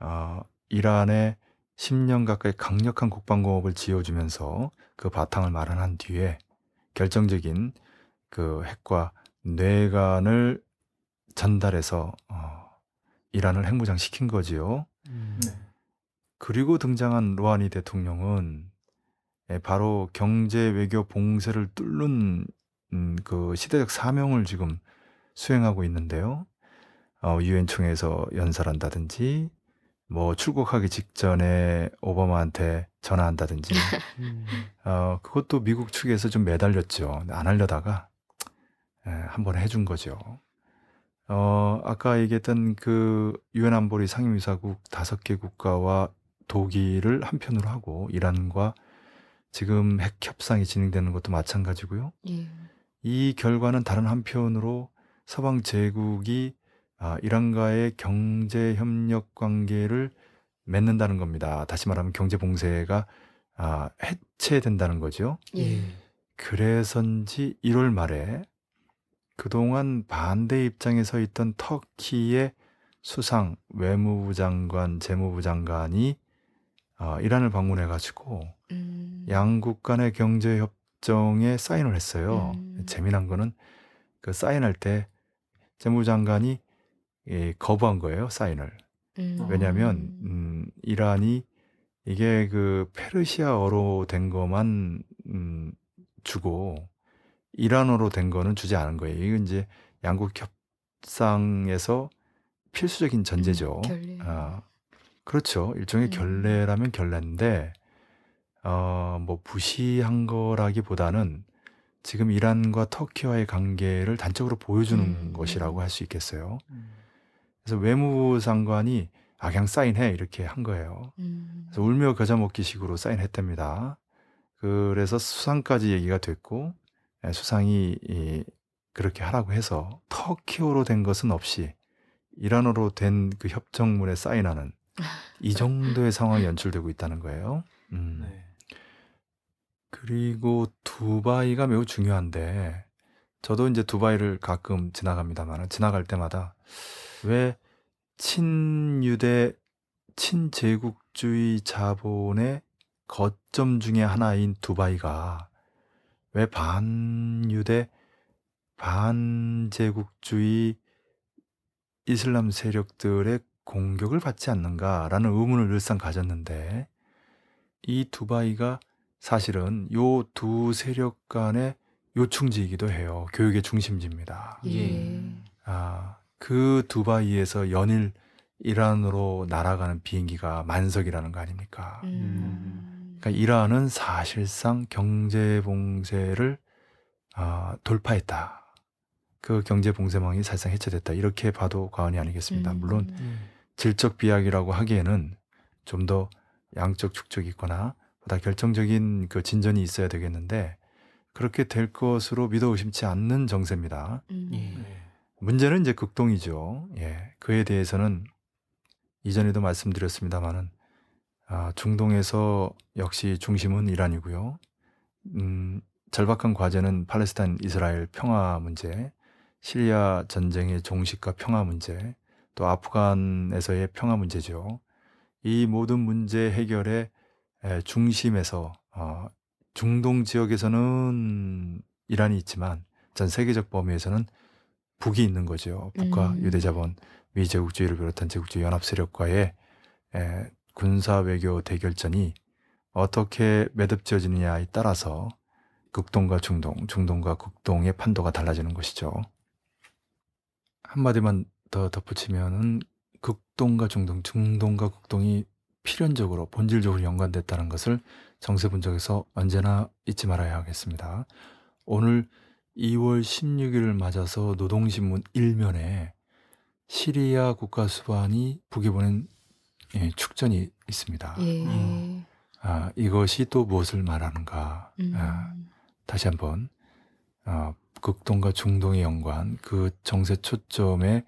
아, 이란에 10년 가까이 강력한 국방공업을 지어주면서 그 바탕을 마련한 뒤에 결정적인 그 핵과 뇌관을 전달해서 어, 이란을 핵무장 시킨 거지요. 음. 네. 그리고 등장한 로하니 대통령은 예, 바로 경제 외교 봉쇄를 뚫는 음, 그 시대적 사명을 지금 수행하고 있는데요. 어, 유엔 총회에서 연설한다든지 뭐 출국하기 직전에 오바마한테 전화한다든지 *laughs* 음. 어, 그것도 미국 측에서 좀 매달렸죠. 안 하려다가 예, 한번 해준 거죠. 어, 아까 얘기했던 그 유엔 안보리 상임이사국 다섯 개 국가와 독일을 한편으로 하고 이란과 지금 핵 협상이 진행되는 것도 마찬가지고요. 예. 이 결과는 다른 한편으로 서방 제국이 아, 이란과의 경제 협력 관계를 맺는다는 겁니다. 다시 말하면 경제 봉쇄가 아, 해체된다는 거죠. 예. 그래서인지 1월 말에 그동안 반대 입장에 서 있던 터키의 수상 외무부 장관, 재무부 장관이 어, 이란을 방문해 가지고 음. 양국 간의 경제 협정에 사인을 했어요. 음. 재미난 거는 그 사인할 때 재무장관이 예, 거부한 거예요, 사인을. 음. 왜냐하면 음, 이란이 이게 그 페르시아어로 된 것만 음, 주고 이란어로 된 거는 주지 않은 거예요. 이건 이제 양국 협상에서 필수적인 전제죠. 음. 아, 그렇죠. 일종의 음. 결례라면 결례인데 어, 뭐 부시한 거라기보다는 지금 이란과 터키와의 관계를 단적으로 보여주는 음. 것이라고 할 수 있겠어요. 그래서 외무부 장관이 아 그냥 사인해 이렇게 한 거예요. 음. 그래서 울며 겨자 먹기식으로 사인했답니다. 그래서 수상까지 얘기가 됐고 예, 수상이 이, 그렇게 하라고 해서 터키어로 된 것은 없이 이란어로 된 그 협정문에 사인하는 이 정도의 상황이 연출되고 있다는 거예요. 음. 네. 그리고 두바이가 매우 중요한데 저도 이제 두바이를 가끔 지나갑니다만 지나갈 때마다 왜 친유대 친제국주의 자본의 거점 중에 하나인 두바이가 왜 반유대 반제국주의 이슬람 세력들의 공격을 받지 않는가라는 의문을 늘상 가졌는데 이 두바이가 사실은 요 두 세력 간의 요충지이기도 해요. 교육의 중심지입니다. 예. 아, 그 두바이에서 연일 이란으로 날아가는 비행기가 만석이라는 거 아닙니까? 음. 그러니까 이란은 사실상 경제 봉쇄를 아, 돌파했다. 그 경제 봉쇄망이 사실상 해체됐다. 이렇게 봐도 과언이 아니겠습니다. 음. 물론 질적 비약이라고 하기에는 좀 더 양적 축적이 있거나 보다 결정적인 그 진전이 있어야 되겠는데 그렇게 될 것으로 믿어 의심치 않는 정세입니다. 음. 네. 문제는 이제 극동이죠. 예. 그에 대해서는 이전에도 말씀드렸습니다만은 아, 중동에서 역시 중심은 이란이고요. 음, 절박한 과제는 팔레스타인 이스라엘 평화 문제, 시리아 전쟁의 종식과 평화 문제, 또 아프간에서의 평화 문제죠. 이 모든 문제 해결의 에, 중심에서 어, 중동 지역에서는 이란이 있지만 전 세계적 범위에서는 북이 있는 거죠. 북과 음. 유대자본, 미제국주의를 비롯한 제국주의 연합 세력과의 에, 군사 외교 대결전이 어떻게 매듭지어지느냐에 따라서 극동과 중동, 중동과 극동의 판도가 달라지는 것이죠. 한마디만 더 덧붙이면은 극동과 중동, 중동과 극동이 필연적으로 본질적으로 연관됐다는 것을 정세 분석에서 언제나 잊지 말아야 하겠습니다. 오늘 2월 16일을 맞아서 노동신문 일면에 시리아 국가수반이 북에 보낸 예, 축전이 있습니다. 예. 음. 아, 이것이 또 무엇을 말하는가? 음. 아, 다시 한번 어, 극동과 중동의 연관, 그 정세 초점에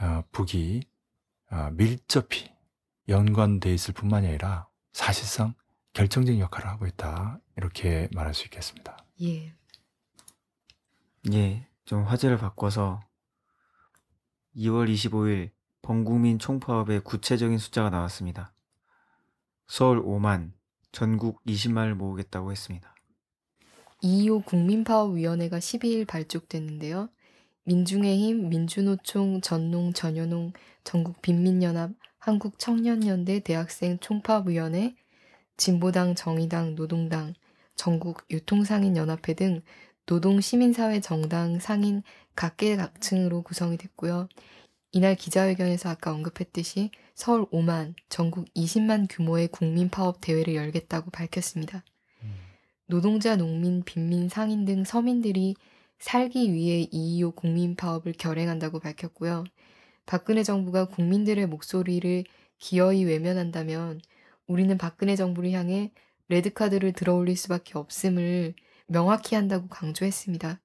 어, 북이 어, 밀접히 연관돼 있을 뿐만이 아니라 사실상 결정적인 역할을 하고 있다 이렇게 말할 수 있겠습니다. 예. 예, 좀 화제를 바꿔서 2월 25일 범국민 총파업의 구체적인 숫자가 나왔습니다. 서울 5만, 전국 20만을 모으겠다고 했습니다. 2.25 국민파업위원회가 12일 발족됐는데요. 민중의힘, 민주노총, 전농, 전현농, 전국빈민연합, 한국청년연대 대학생 총파업위원회, 진보당, 정의당, 노동당, 전국 유통상인연합회 등 노동시민사회 정당 상인 각계각층으로 구성이 됐고요. 이날 기자회견에서 아까 언급했듯이 서울 5만, 전국 20만 규모의 국민 파업 대회를 열겠다고 밝혔습니다. 노동자, 농민, 빈민, 상인 등 서민들이 살기 위해 2.25 국민 파업을 결행한다고 밝혔고요. 박근혜 정부가 국민들의 목소리를 기어이 외면한다면 우리는 박근혜 정부를 향해 레드카드를 들어올릴 수밖에 없음을 명확히 한다고 강조했습니다.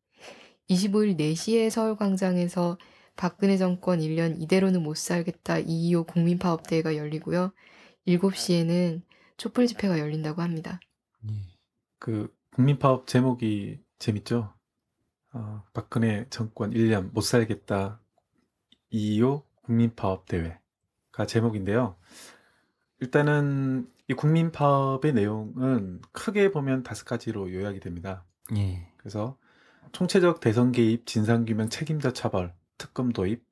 25일 4시에 서울광장에서 박근혜 정권 1년 이대로는 못 살겠다 2.25 국민파업대회가 열리고요. 7시에는 촛불 집회가 열린다고 합니다. 그 국민파업 제목이 재밌죠? 어, 박근혜 정권 1년 못 살겠다 2.25 국민파업 대회가 제목인데요. 일단은 이 국민 파업의 내용은 크게 보면 다섯 가지로 요약이 됩니다. 예. 그래서 총체적 대선 개입, 진상 규명, 책임자 처벌, 특검 도입,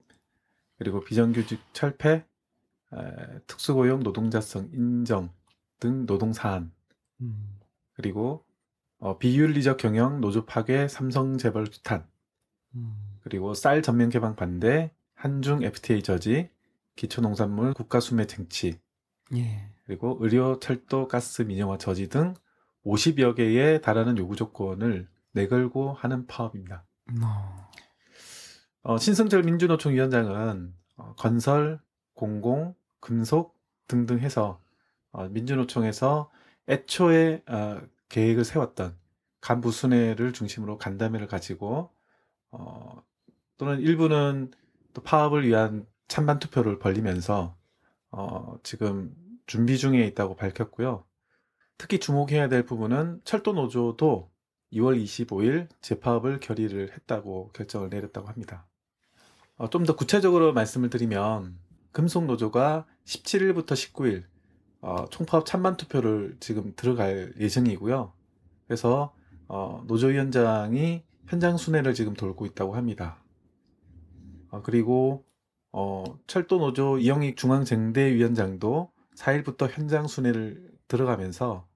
그리고 비정규직 철폐, 에, 특수고용 노동자성 인정 등 노동 사안, 음. 그리고 어, 비윤리적 경영, 노조 파괴, 삼성 재벌 규탄, 음. 그리고 쌀 전면 개방 반대, 한중 FTA 저지, 기초농산물 국가 수매 쟁취, 예. 그리고 의료, 철도, 가스 민영화 저지 등 50여 개의 달하는 요구 조건을 내걸고 하는 파업입니다. 어. 어, 신승철 민주노총 위원장은 어, 건설, 공공, 금속 등등 해서 어, 민주노총에서 애초에 어, 계획을 세웠던 간부 순회를 중심으로 간담회를 가지고 어, 또는 일부는 또 파업을 위한 찬반 투표를 벌리면서 어, 지금 준비 중에 있다고 밝혔고요. 특히 주목해야 될 부분은 철도 노조도 2월 25일 재파업을 결의를 했다고 결정을 내렸다고 합니다. 어, 좀 더 구체적으로 말씀을 드리면 금속노조가 17일부터 19일 어, 총파업 찬반 투표를 지금 들어갈 예정이고요. 그래서 어, 노조위원장이 현장 순회를 지금 돌고 있다고 합니다. 어, 그리고 어, 철도노조 이영익 중앙쟁대위원장도 4일부터 현장 순회를 들어가면서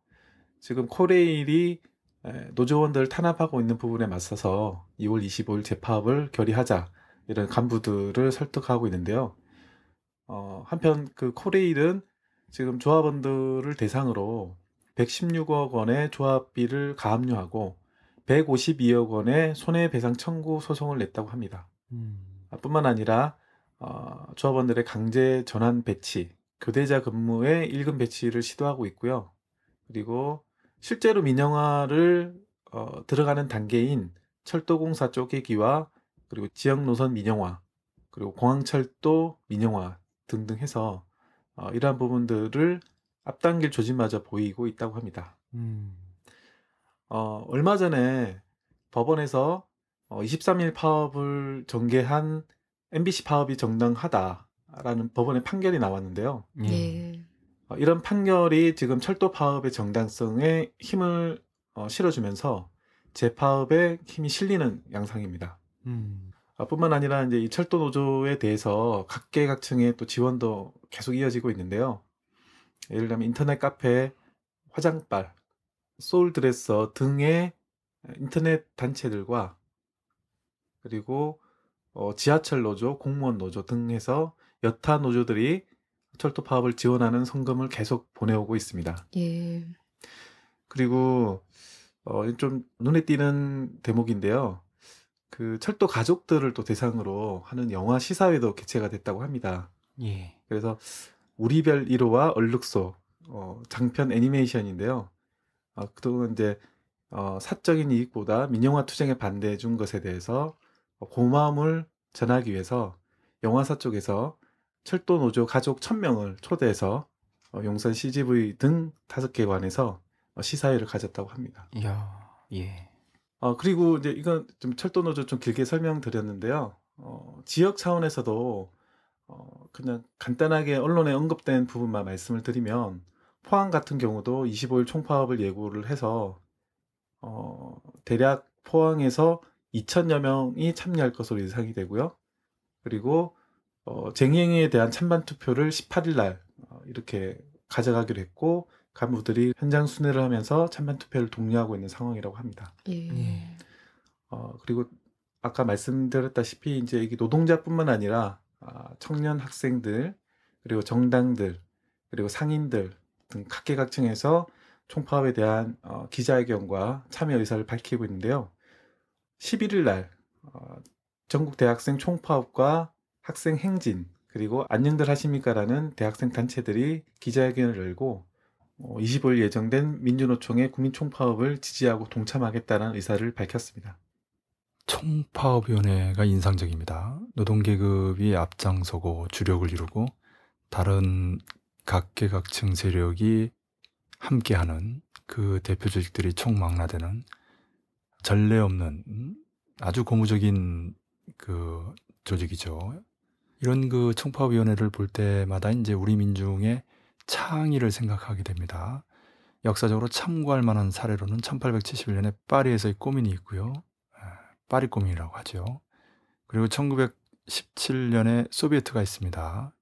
지금 코레일이 에, 노조원들을 탄압하고 있는 부분에 맞서서 2월 25일 재파업을 결의하자 이런 간부들을 설득하고 있는데요. 어, 한편 그 코레일은 지금 조합원들을 대상으로 116억 원의 조합비를 가압류하고 152억 원의 손해배상 청구 소송을 냈다고 합니다. 음. 아, 뿐만 아니라 어, 조합원들의 강제 전환 배치, 교대자 근무의 일금 배치를 시도하고 있고요. 그리고 실제로 민영화를 어, 들어가는 단계인 철도공사 쪼개기와 그리고 지역 노선 민영화, 그리고 공항철도 민영화 등등 해서 어, 이러한 부분들을 앞당길 조짐마저 보이고 있다고 합니다. 음. 어, 얼마 전에 법원에서 어, 23일 파업을 전개한 MBC 파업이 정당하다라는 법원의 판결이 나왔는데요. 예. 예. 어, 이런 판결이 지금 철도 파업의 정당성에 힘을 어, 실어주면서 재파업에 힘이 실리는 양상입니다. 음. 아, 뿐만 아니라 이제 이 철도 노조에 대해서 각계각층의 또 지원도 계속 이어지고 있는데요. 예를 들면 인터넷 카페, 화장발, 소울드레서 등의 인터넷 단체들과 그리고 어, 지하철 노조, 공무원 노조 등 해서 여타 노조들이 철도 파업을 지원하는 성금을 계속 보내오고 있습니다. 예. 그리고 어, 좀 눈에 띄는 대목인데요. 그 철도 가족들을 또 대상으로 하는 영화 시사회도 개최가 됐다고 합니다. 예. 그래서 우리별 1호와 얼룩소 어, 장편 애니메이션인데요. 어, 그동안 이제 어, 사적인 이익보다 민영화 투쟁에 반대해 준 것에 대해서 어, 고마움을 전하기 위해서 영화사 쪽에서 철도 노조 가족 1000명을 초대해서 어, 용산 CGV 등 다섯 개 관에서 어, 시사회를 가졌다고 합니다. 이야. 예. 어, 그리고 이제 이건 좀 철도 노조 좀 길게 설명드렸는데요. 어, 지역 차원에서도 어, 그냥 간단하게 언론에 언급된 부분만 말씀을 드리면 포항 같은 경우도 25일 총파업을 예고를 해서 어, 대략 포항에서 2천여 명이 참여할 것으로 예상이 되고요. 그리고 어, 쟁행에 대한 찬반 투표를 18일 날 어, 이렇게 가져가기로 했고 간부들이 현장 순회를 하면서 찬반 투표를 독려하고 있는 상황이라고 합니다. 예. 예. 어, 그리고 아까 말씀드렸다시피 이제 이게 노동자뿐만 아니라 아, 청년 학생들 그리고 정당들 그리고 상인들 등 각계각층에서 총파업에 대한 어, 기자회견과 참여 의사를 밝히고 있는데요. 11일 날 어, 전국 대학생 총파업과 학생 행진 그리고 안녕들 하십니까라는 대학생 단체들이 기자회견을 열고 어, 25일 예정된 민주노총의 국민총파업을 지지하고 동참하겠다는 의사를 밝혔습니다. 총파업위원회가 인상적입니다. 노동계급이 앞장서고 주력을 이루고 다른 각계각층 세력이 함께하는 그 대표 조직들이 총망라되는 전례 없는 음, 아주 고무적인 그 조직이죠. 이런 그 총파업위원회를 볼 때마다 이제 우리 민중의 창의를 생각하게 됩니다. 역사적으로 참고할 만한 사례로는 1871년에 파리에서의 꼬민이 있고요. 아, 파리 꼬민이라고 하죠. 그리고 1917년에 소비에트가 있습니다.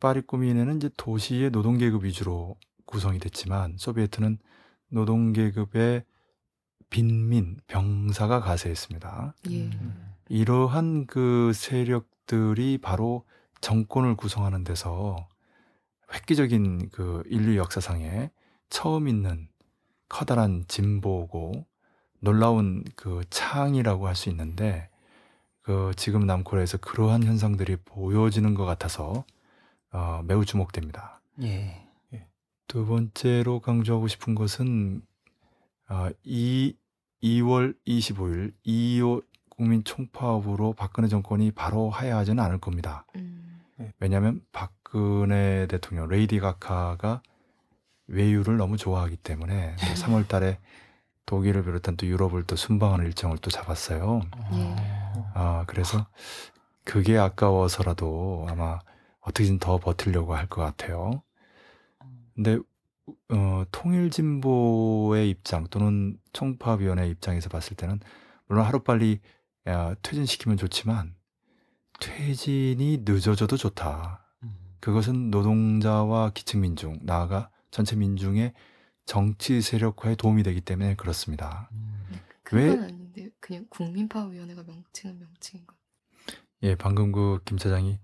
파리 꼬민에는 이제 도시의 노동계급 위주로 구성이 됐지만 소비에트는 노동계급의 빈민, 병사가 가세했습니다. 예. 이러한 그 세력들이 바로 정권을 구성하는 데서 획기적인 그 인류 역사상에 처음 있는 커다란 진보고 놀라운 그 창이라고 할 수 있는데 그 지금 남코리아에서 그러한 현상들이 보여지는 것 같아서 어, 매우 주목됩니다. 예. 두 번째로 강조하고 싶은 것은 어, 이 2월 25일 2.25 국민 총파업으로 박근혜 정권이 바로 하야하지는 않을 겁니다. 음. 왜냐하면 박근혜 대통령 레이디 가카가 외유를 너무 좋아하기 때문에 또 3월 달에 독일을 비롯한 또 유럽을 또 순방하는 일정을 또 잡았어요. 예. 아, 그래서 그게 아까워서라도 아마 어떻게든 더 버티려고 할 것 같아요. 근데 어, 통일진보의 입장 또는 총파업위원회 입장에서 봤을 때는 물론 하루빨리 야, 퇴진시키면 좋지만 퇴진이 늦어져도 좋다. 그것은 노동자와 기층 민중, 나아가 전체 민중의 정치 세력화에 도움이 되기 때문에 그렇습니다. 그건 왜- 아닌데 그냥 국민파업위원회가 명칭은 명칭인가? 예, 방금 그 김 차장이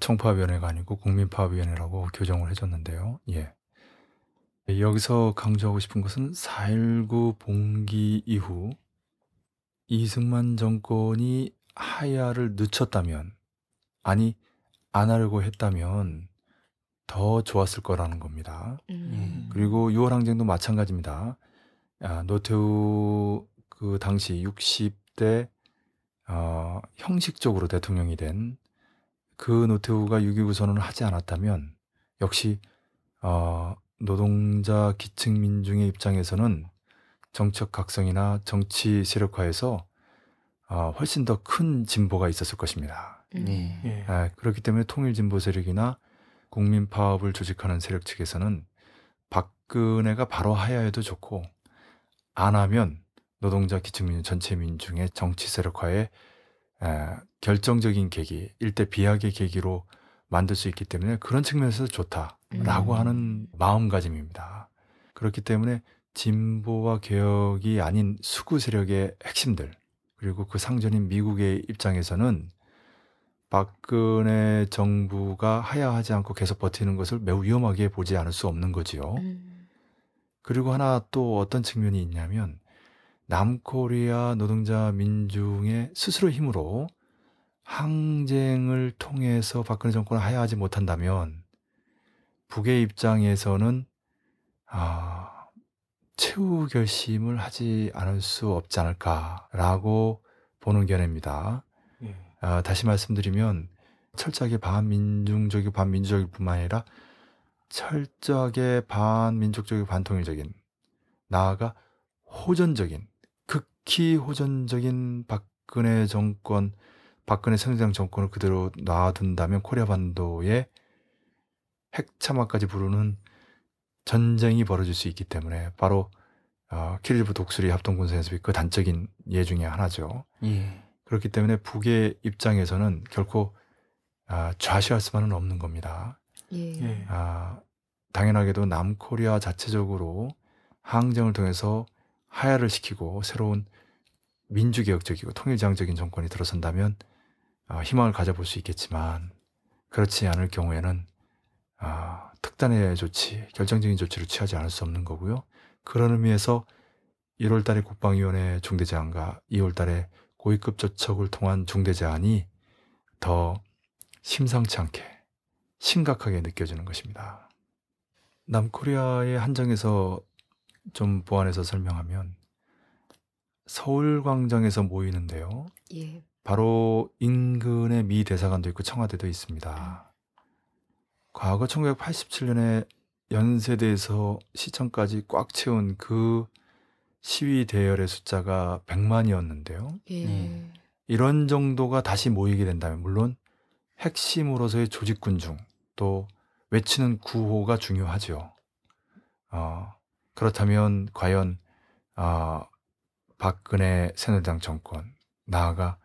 총파업위원회가 아니고 국민파업위원회라고 교정을 해줬는데요. 예. 여기서 강조하고 싶은 것은 4.19 봉기 이후 이승만 정권이 하야를 늦췄다면, 아니, 안 하려고 했다면 더 좋았을 거라는 겁니다. 음. 그리고 6월 항쟁도 마찬가지입니다. 아, 노태우 그 당시 60대 어, 형식적으로 대통령이 된 그 노태우가 6.29 선언을 하지 않았다면 역시 어, 노동자 기층 민중의 입장에서는 정책 각성이나 정치 세력화에서 어, 훨씬 더 큰 진보가 있었을 것입니다. 음. 예. 예. 아, 그렇기 때문에 통일진보 세력이나 국민 파업을 조직하는 세력 측에서는 박근혜가 바로 하야해도 좋고 안 하면 노동자 기층민중 전체 민중의 정치 세력화에 에, 결정적인 계기, 일대 비약의 계기로 만들 수 있기 때문에 그런 측면에서 좋다라고 음. 하는 마음가짐입니다. 그렇기 때문에 진보와 개혁이 아닌 수구 세력의 핵심들 그리고 그 상전인 미국의 입장에서는 박근혜 정부가 하야하지 않고 계속 버티는 것을 매우 위험하게 보지 않을 수 없는 거지요. 음. 그리고 하나 또 어떤 측면이 있냐면 남코리아 노동자 민중의 스스로 힘으로 항쟁을 통해서 박근혜 정권을 하야하지 못한다면 북의 입장에서는 아, 최후 결심을 하지 않을 수 없지 않을까라고 보는 견해입니다. 예. 아, 다시 말씀드리면 철저하게 반민중적이고 반민주적일 뿐만 아니라 철저하게 반민족적이고 반통일적인 나아가 호전적인 극히 호전적인 박근혜 정권 박근혜 선대장 정권을 그대로 놔둔다면 코리아 반도에 핵참화까지 부르는 전쟁이 벌어질 수 있기 때문에 바로 어, 키릴부 독수리 합동군사 연습이 그 단적인 예 중에 하나죠. 예. 그렇기 때문에 북의 입장에서는 결코 아, 좌시할 수만은 없는 겁니다. 예. 예. 아, 당연하게도 남코리아 자체적으로 항쟁을 통해서 하야를 시키고 새로운 민주개혁적이고 통일지향적인 정권이 들어선다면 아, 희망을 가져볼 수 있겠지만 그렇지 않을 경우에는 아, 특단의 조치, 결정적인 조치를 취하지 않을 수 없는 거고요. 그런 의미에서 1월 달에 국방위원회 중대제안과 2월 달에 고위급 조척을 통한 중대제안이 더 심상치 않게 심각하게 느껴지는 것입니다. 남코리아의 한정에서 좀 보완해서 설명하면 서울 광장에서 모이는데요. 예. 바로 인근에 미 대사관도 있고 청와대도 있습니다. 과거 1987년에 연세대에서 시청까지 꽉 채운 그 시위 대열의 숫자가 100만이었는데요. 예. 네. 이런 정도가 다시 모이게 된다면 물론 핵심으로서의 조직군 중 또 외치는 구호가 중요하죠. 어, 그렇다면 과연 어, 박근혜 새누리당 정권 나아가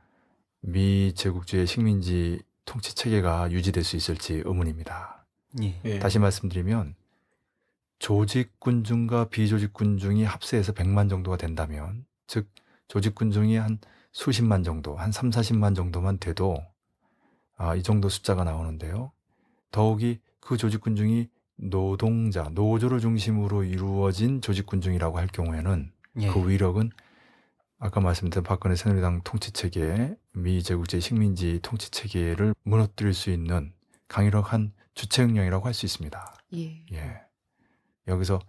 미 제국주의 식민지 통치 체계가 유지될 수 있을지 의문입니다. 예. 예. 다시 말씀드리면 조직 군중과 비조직 군중이 합세해서 100만 정도가 된다면 즉 조직 군중이 한 수십만 정도, 한 3, 40만 정도만 돼도 아, 이 정도 숫자가 나오는데요. 더욱이 그 조직 군중이 노동자, 노조를 중심으로 이루어진 조직 군중이라고 할 경우에는 예. 그 위력은 아까 말씀드린 박근혜 새누리당 통치 체계, 미 제국주의 식민지 통치 체계를 무너뜨릴 수 있는 강력한 주체 능력이라고 할 수 있습니다. 예. 예. 여기서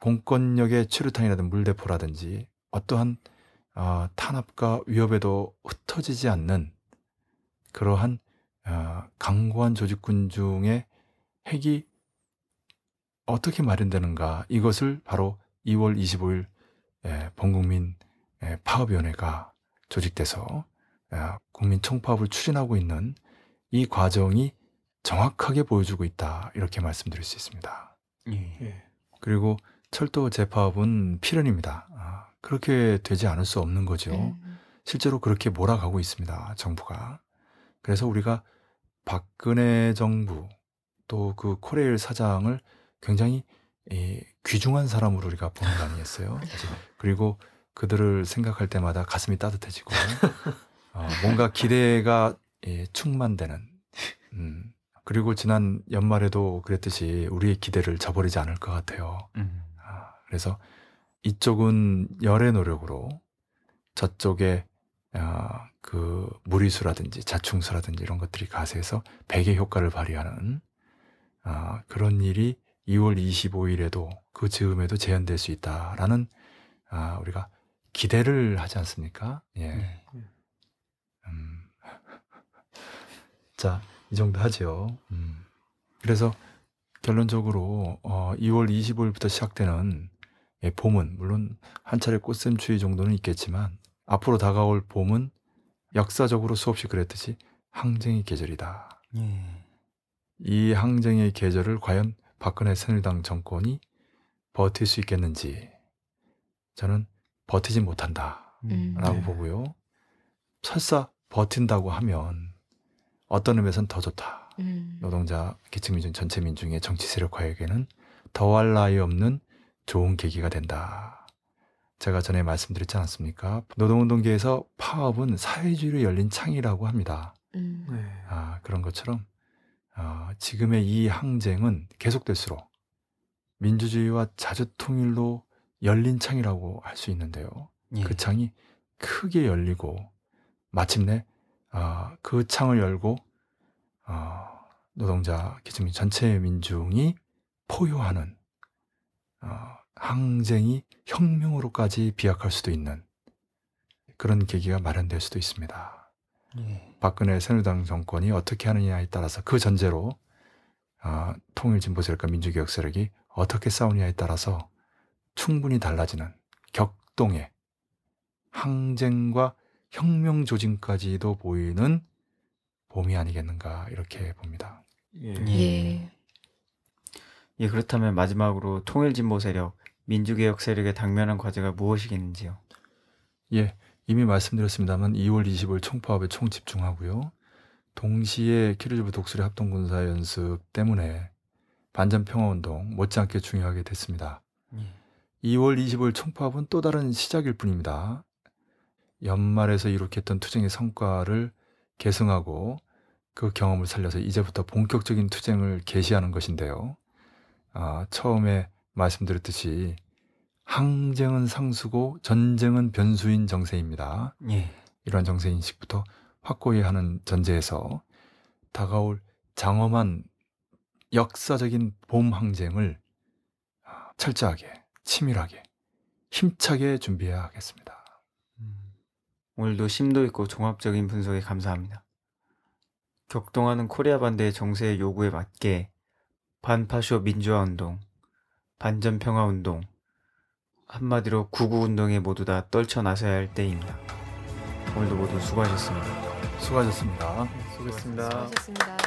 공권력의 최루탄이라든 물대포라든지 어떠한 어, 탄압과 위협에도 흩어지지 않는 그러한 어, 강고한 조직군 중의 핵이 어떻게 마련되는가 이것을 바로 2월 25일 예, 범국민 예, 파업위원회가 조직돼서 예, 국민 총파업을 추진하고 있는 이 과정이 정확하게 보여주고 있다 이렇게 말씀드릴 수 있습니다. 예. 예. 그리고 철도 재파업은 필연입니다. 아, 그렇게 되지 않을 수 없는 거죠. 음. 실제로 그렇게 몰아가고 있습니다. 정부가. 그래서 우리가 박근혜 정부 또 그 코레일 사장을 굉장히 이, 귀중한 사람으로 우리가 보는 거 아니겠어요? *laughs* 그리고 그들을 생각할 때마다 가슴이 따뜻해지고 어, 뭔가 기대가 예, 충만되는 음, 그리고 지난 연말에도 그랬듯이 우리의 기대를 저버리지 않을 것 같아요. 음. 아, 그래서 이쪽은 열의 노력으로 저쪽에 아, 그 무리수라든지 자충수라든지 이런 것들이 가세해서 백의 효과를 발휘하는 아, 그런 일이 2월 25일에도 그 즈음에도 재현될 수 있다라는 아, 우리가 기대를 하지 않습니까? 예. 예. 음. *laughs* 자, 이 정도 하죠. 음. 그래서 결론적으로 어, 2월 25일부터 시작되는 예, 봄은 물론 한 차례 꽃샘추위 정도는 있겠지만 앞으로 다가올 봄은 역사적으로 수없이 그랬듯이 항쟁의 계절이다. 예. 이 항쟁의 계절을 과연 박근혜 새누리당 정권이 버틸 수 있겠는지 저는 버티지 못한다. 음. 라고 네. 보고요. 설사 버틴다고 하면 어떤 의미에서는 더 좋다. 음. 노동자, 계층 민중 전체 민중의 정치 세력화에게는 더할 나위 없는 좋은 계기가 된다. 제가 전에 말씀드렸지 않았습니까? 노동운동계에서 파업은 사회주의로 열린 창이라고 합니다. 음. 네. 아, 그런 것처럼 어, 지금의 이 항쟁은 계속될수록 민주주의와 자주통일로 열린 창이라고 할 수 있는데요. 예. 그 창이 크게 열리고 마침내 아, 그 창을 열고 어, 노동자 계층민 전체 민중이 포효하는 어, 항쟁이 혁명으로까지 비약할 수도 있는 그런 계기가 마련될 수도 있습니다. 예. 박근혜 새누리당 정권이 어떻게 하느냐에 따라서 그 전제로 아, 통일진보 세력과 민주개혁 세력이 어떻게 싸우느냐에 따라서 충분히 달라지는 격동의 항쟁과 혁명 조짐까지도 보이는 봄이 아니겠는가 이렇게 봅니다. 예. 예. 예, 그렇다면 마지막으로 통일진보 세력, 민주개혁 세력의 당면한 과제가 무엇이겠는지요? 예, 이미 말씀드렸습니다만 2월 25일 총파업에 총 집중하고요. 동시에 키르즈브 독수리 합동군사 연습 때문에 반전 평화운동 못지않게 중요하게 됐습니다. 예. 2월 25일 총파업은 또 다른 시작일 뿐입니다. 연말에서 이룩했던 투쟁의 성과를 계승하고 그 경험을 살려서 이제부터 본격적인 투쟁을 개시하는 것인데요. 아, 처음에 말씀드렸듯이 항쟁은 상수고 전쟁은 변수인 정세입니다. 예. 이러한 정세 인식부터 확고히 하는 전제에서 다가올 장엄한 역사적인 봄 항쟁을 아, 철저하게 치밀하게 힘차게 준비해야 하겠습니다. 오늘도 심도 있고 종합적인 분석에 감사합니다. 격동하는 코리아 반대의 정세의 요구에 맞게 반파쇼 민주화 운동, 반전 평화 운동, 한마디로 구구 운동에 모두 다 떨쳐 나서야 할 때입니다. 오늘도 모두 수고하셨습니다. 수고하셨습니다. 수고했습니다. 수고하셨습니다.